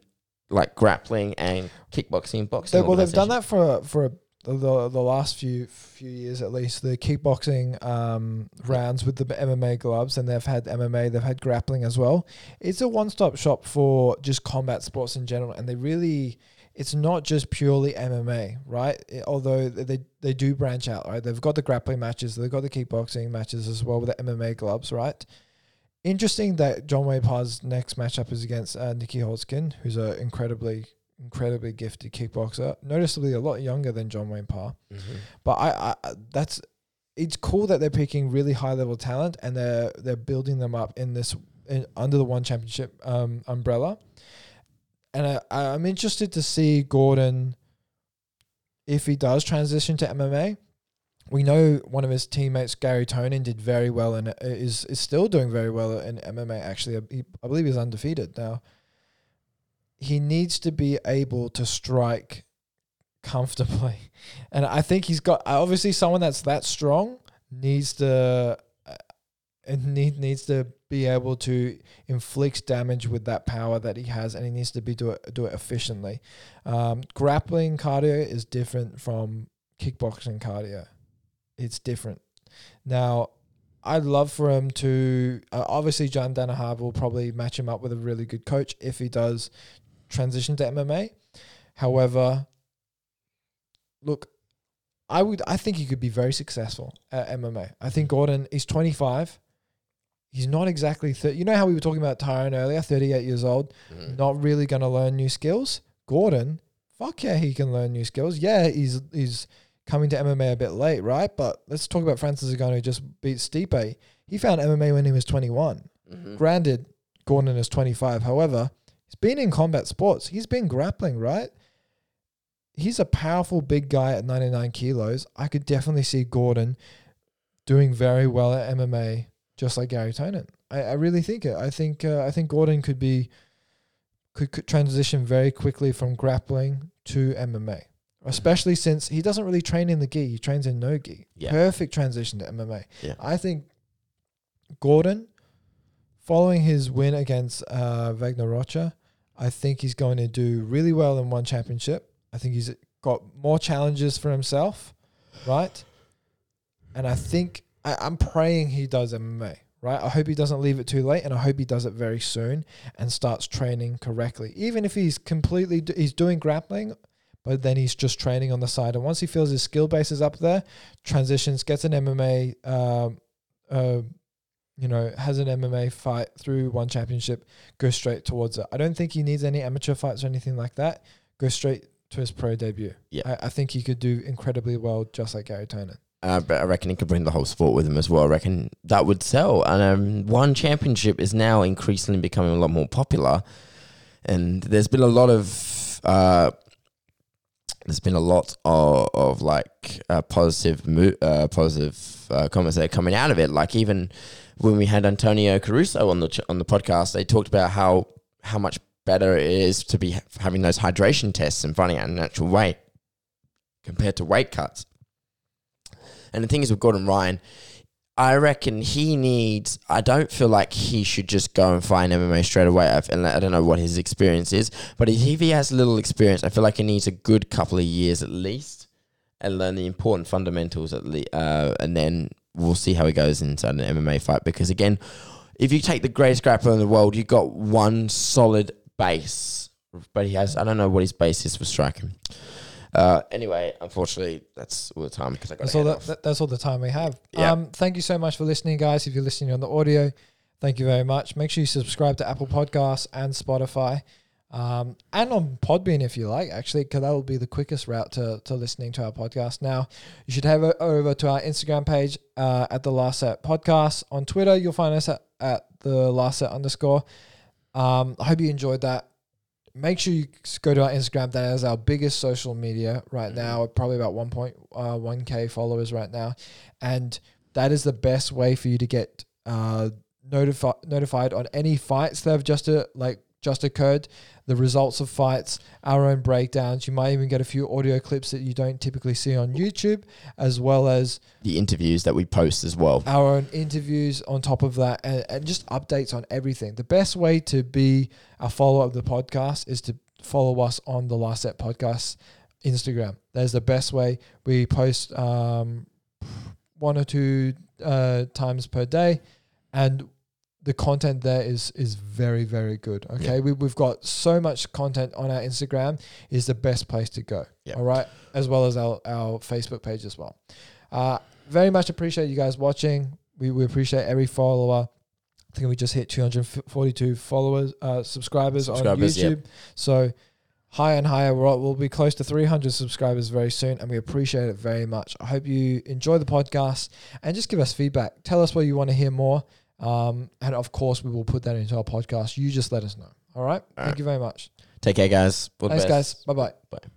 Speaker 2: like grappling and kickboxing, boxing.
Speaker 1: They, well, they've done that for for the the last few few years at least. The kickboxing um, rounds with the MMA gloves, and they've had MMA. They've had grappling as well. It's a one stop shop for just combat sports in general, and they really. It's not just purely MMA, right? It- although they they do branch out, right? They've got the grappling matches, they've got the kickboxing matches as well with the MMA gloves, right? Interesting that John Wayne Parr's next matchup is against uh, Nieky Holzken, who's an incredibly incredibly gifted kickboxer, noticeably a lot younger than John Wayne Parr.
Speaker 2: Mhm.
Speaker 1: But I, I that's it's cool that they're picking really high level talent and they're they're building them up in this in, under the one championship um, umbrella. And I, I'm interested to see Gordon if he does transition to MMA. We know one of his teammates, Garry Tonon, did very well and is is still doing very well in MMA. Actually, he, I believe he's undefeated now. He needs to be able to strike comfortably, and I think he's got obviously someone that's that strong needs to uh, need needs to be able to inflict damage with that power that he has, and he needs to be do it do it efficiently. Um, grappling cardio is different from kickboxing cardio. It's different. Now, I'd love for him to. Uh, obviously, John Danaher will probably match him up with a really good coach if he does transition to MMA. However, look, I would. I think he could be very successful at MMA. I think Gordon is 25. He's not exactly 30. You know how we were talking about Tyron earlier, 38 years old,
Speaker 2: Mm.
Speaker 1: not really going to learn new skills. Gordon, fuck yeah, he can learn new skills. Yeah, he's he's coming to MMA a bit late, right? But let's talk about Francis Ngannou who just beat Stipe. He found MMA when he was 21.
Speaker 2: Mhm.
Speaker 1: Granted, Gordon is 25. However, he's been in combat sports. He's been grappling, right? He's a powerful big guy at 99 kilos. I could definitely see Gordon doing very well at MMA, just like Garry Tonon. I, I really think it. I think uh, I think Gordon could be could, could transition very quickly from grappling to MMA, especially since he doesn't really train in the gi. He trains in no gi.
Speaker 2: Yeah.
Speaker 1: Perfect transition to MMA.
Speaker 2: Yeah.
Speaker 1: I think Gordon, following his win against uh, Vagner Rocha, I think he's going to do really well in one championship. I think he's got more challenges for himself, right? And I think I, I'm praying he does MMA, right? I hope he doesn't leave it too late, and I hope he does it very soon and starts training correctly. Even if he's completely d- he's doing grappling, but then he's just training on the side. And once he feels his skill base is up there, transitions, gets an MMA, um, uh, you know, has an MMA fight through one championship, goes straight towards it. I don't think he needs any amateur fights or anything like that. Go straight to his pro debut.
Speaker 2: Yeah.
Speaker 1: I, I think he could do incredibly well, just like Garry Tonon.
Speaker 2: Uh, but I reckon he could bring the whole sport with him as well. I reckon that would sell. And um, one championship is now increasingly becoming a lot more popular. And there's been a lot of uh, there's been a lot of, of like uh, positive mo- uh, positive uh, comments that are coming out of it. Like even when we had Antonio Caruso on the ch- on the podcast, they talked about how how much better it is to be ha- having those hydration tests and finding out natural weight compared to weight cuts. And the thing is with Gordon Ryan, I reckon he needs. I don't feel like he should just go and find MMA straight away. I, and I don't know what his experience is, but if he has little experience, I feel like he needs a good couple of years at least, and learn the important fundamentals at least, uh, and then we'll see how he goes inside an MMA fight. Because again, if you take the greatest grappler in the world, you've got one solid base, but he has. I don't know what his base is for striking. Uh, anyway, unfortunately, that's all the time because I got.
Speaker 1: That's all that, that- That's all the time we have.
Speaker 2: Yeah.
Speaker 1: Um, thank you so much for listening, guys. If you're listening on the audio, thank you very much. Make sure you subscribe to Apple Podcasts and Spotify, um, and on Podbean if you like. Actually, because that will be the quickest route to to listening to our podcast. Now, you should head over to our Instagram page uh, at the Last Set Podcast. On Twitter, you'll find us at, at the Last Set underscore. Um, I hope you enjoyed that. Make sure you go to our Instagram. That is our biggest social media right
Speaker 2: Mhm.
Speaker 1: now. Probably about 1.1k followers right now, and that is the best way for you to get uh, notified notified on any fights that have just uh, like just occurred, the results of fights, our own breakdowns. You might even get a few audio clips that you don't typically see on YouTube, as well as
Speaker 2: the interviews that we post as well.
Speaker 1: our own interviews on top of that and, and just updates on everything. The best way to be a follower of the podcast is to follow us on the Last Set Podcast Instagram. That's the best way. We post um, one or two uh, times per day, and the content there is is very very good. Okay,
Speaker 2: Yeah.
Speaker 1: we we've got so much content on our Instagram. Is the best place to go.
Speaker 2: Yeah.
Speaker 1: All right, as well as our our Facebook page as well. Uh, very much appreciate you guys watching. We, we appreciate every follower. I think we just hit 242 followers, uh, subscribers,
Speaker 2: Subscribers,
Speaker 1: on
Speaker 2: yep.
Speaker 1: YouTube. So higher and higher. We're, we'll be close to 300 subscribers very soon, and we appreciate it very much. I hope you enjoy the podcast and just give us feedback. Tell us what you want to hear more. Um, and of course, we will put that into our podcast. You just let us know. All right.
Speaker 2: All
Speaker 1: Thank
Speaker 2: right.
Speaker 1: you very much.
Speaker 2: Take care, guys. All the
Speaker 1: Thanks,
Speaker 2: best.
Speaker 1: guys. Bye bye.
Speaker 2: Bye.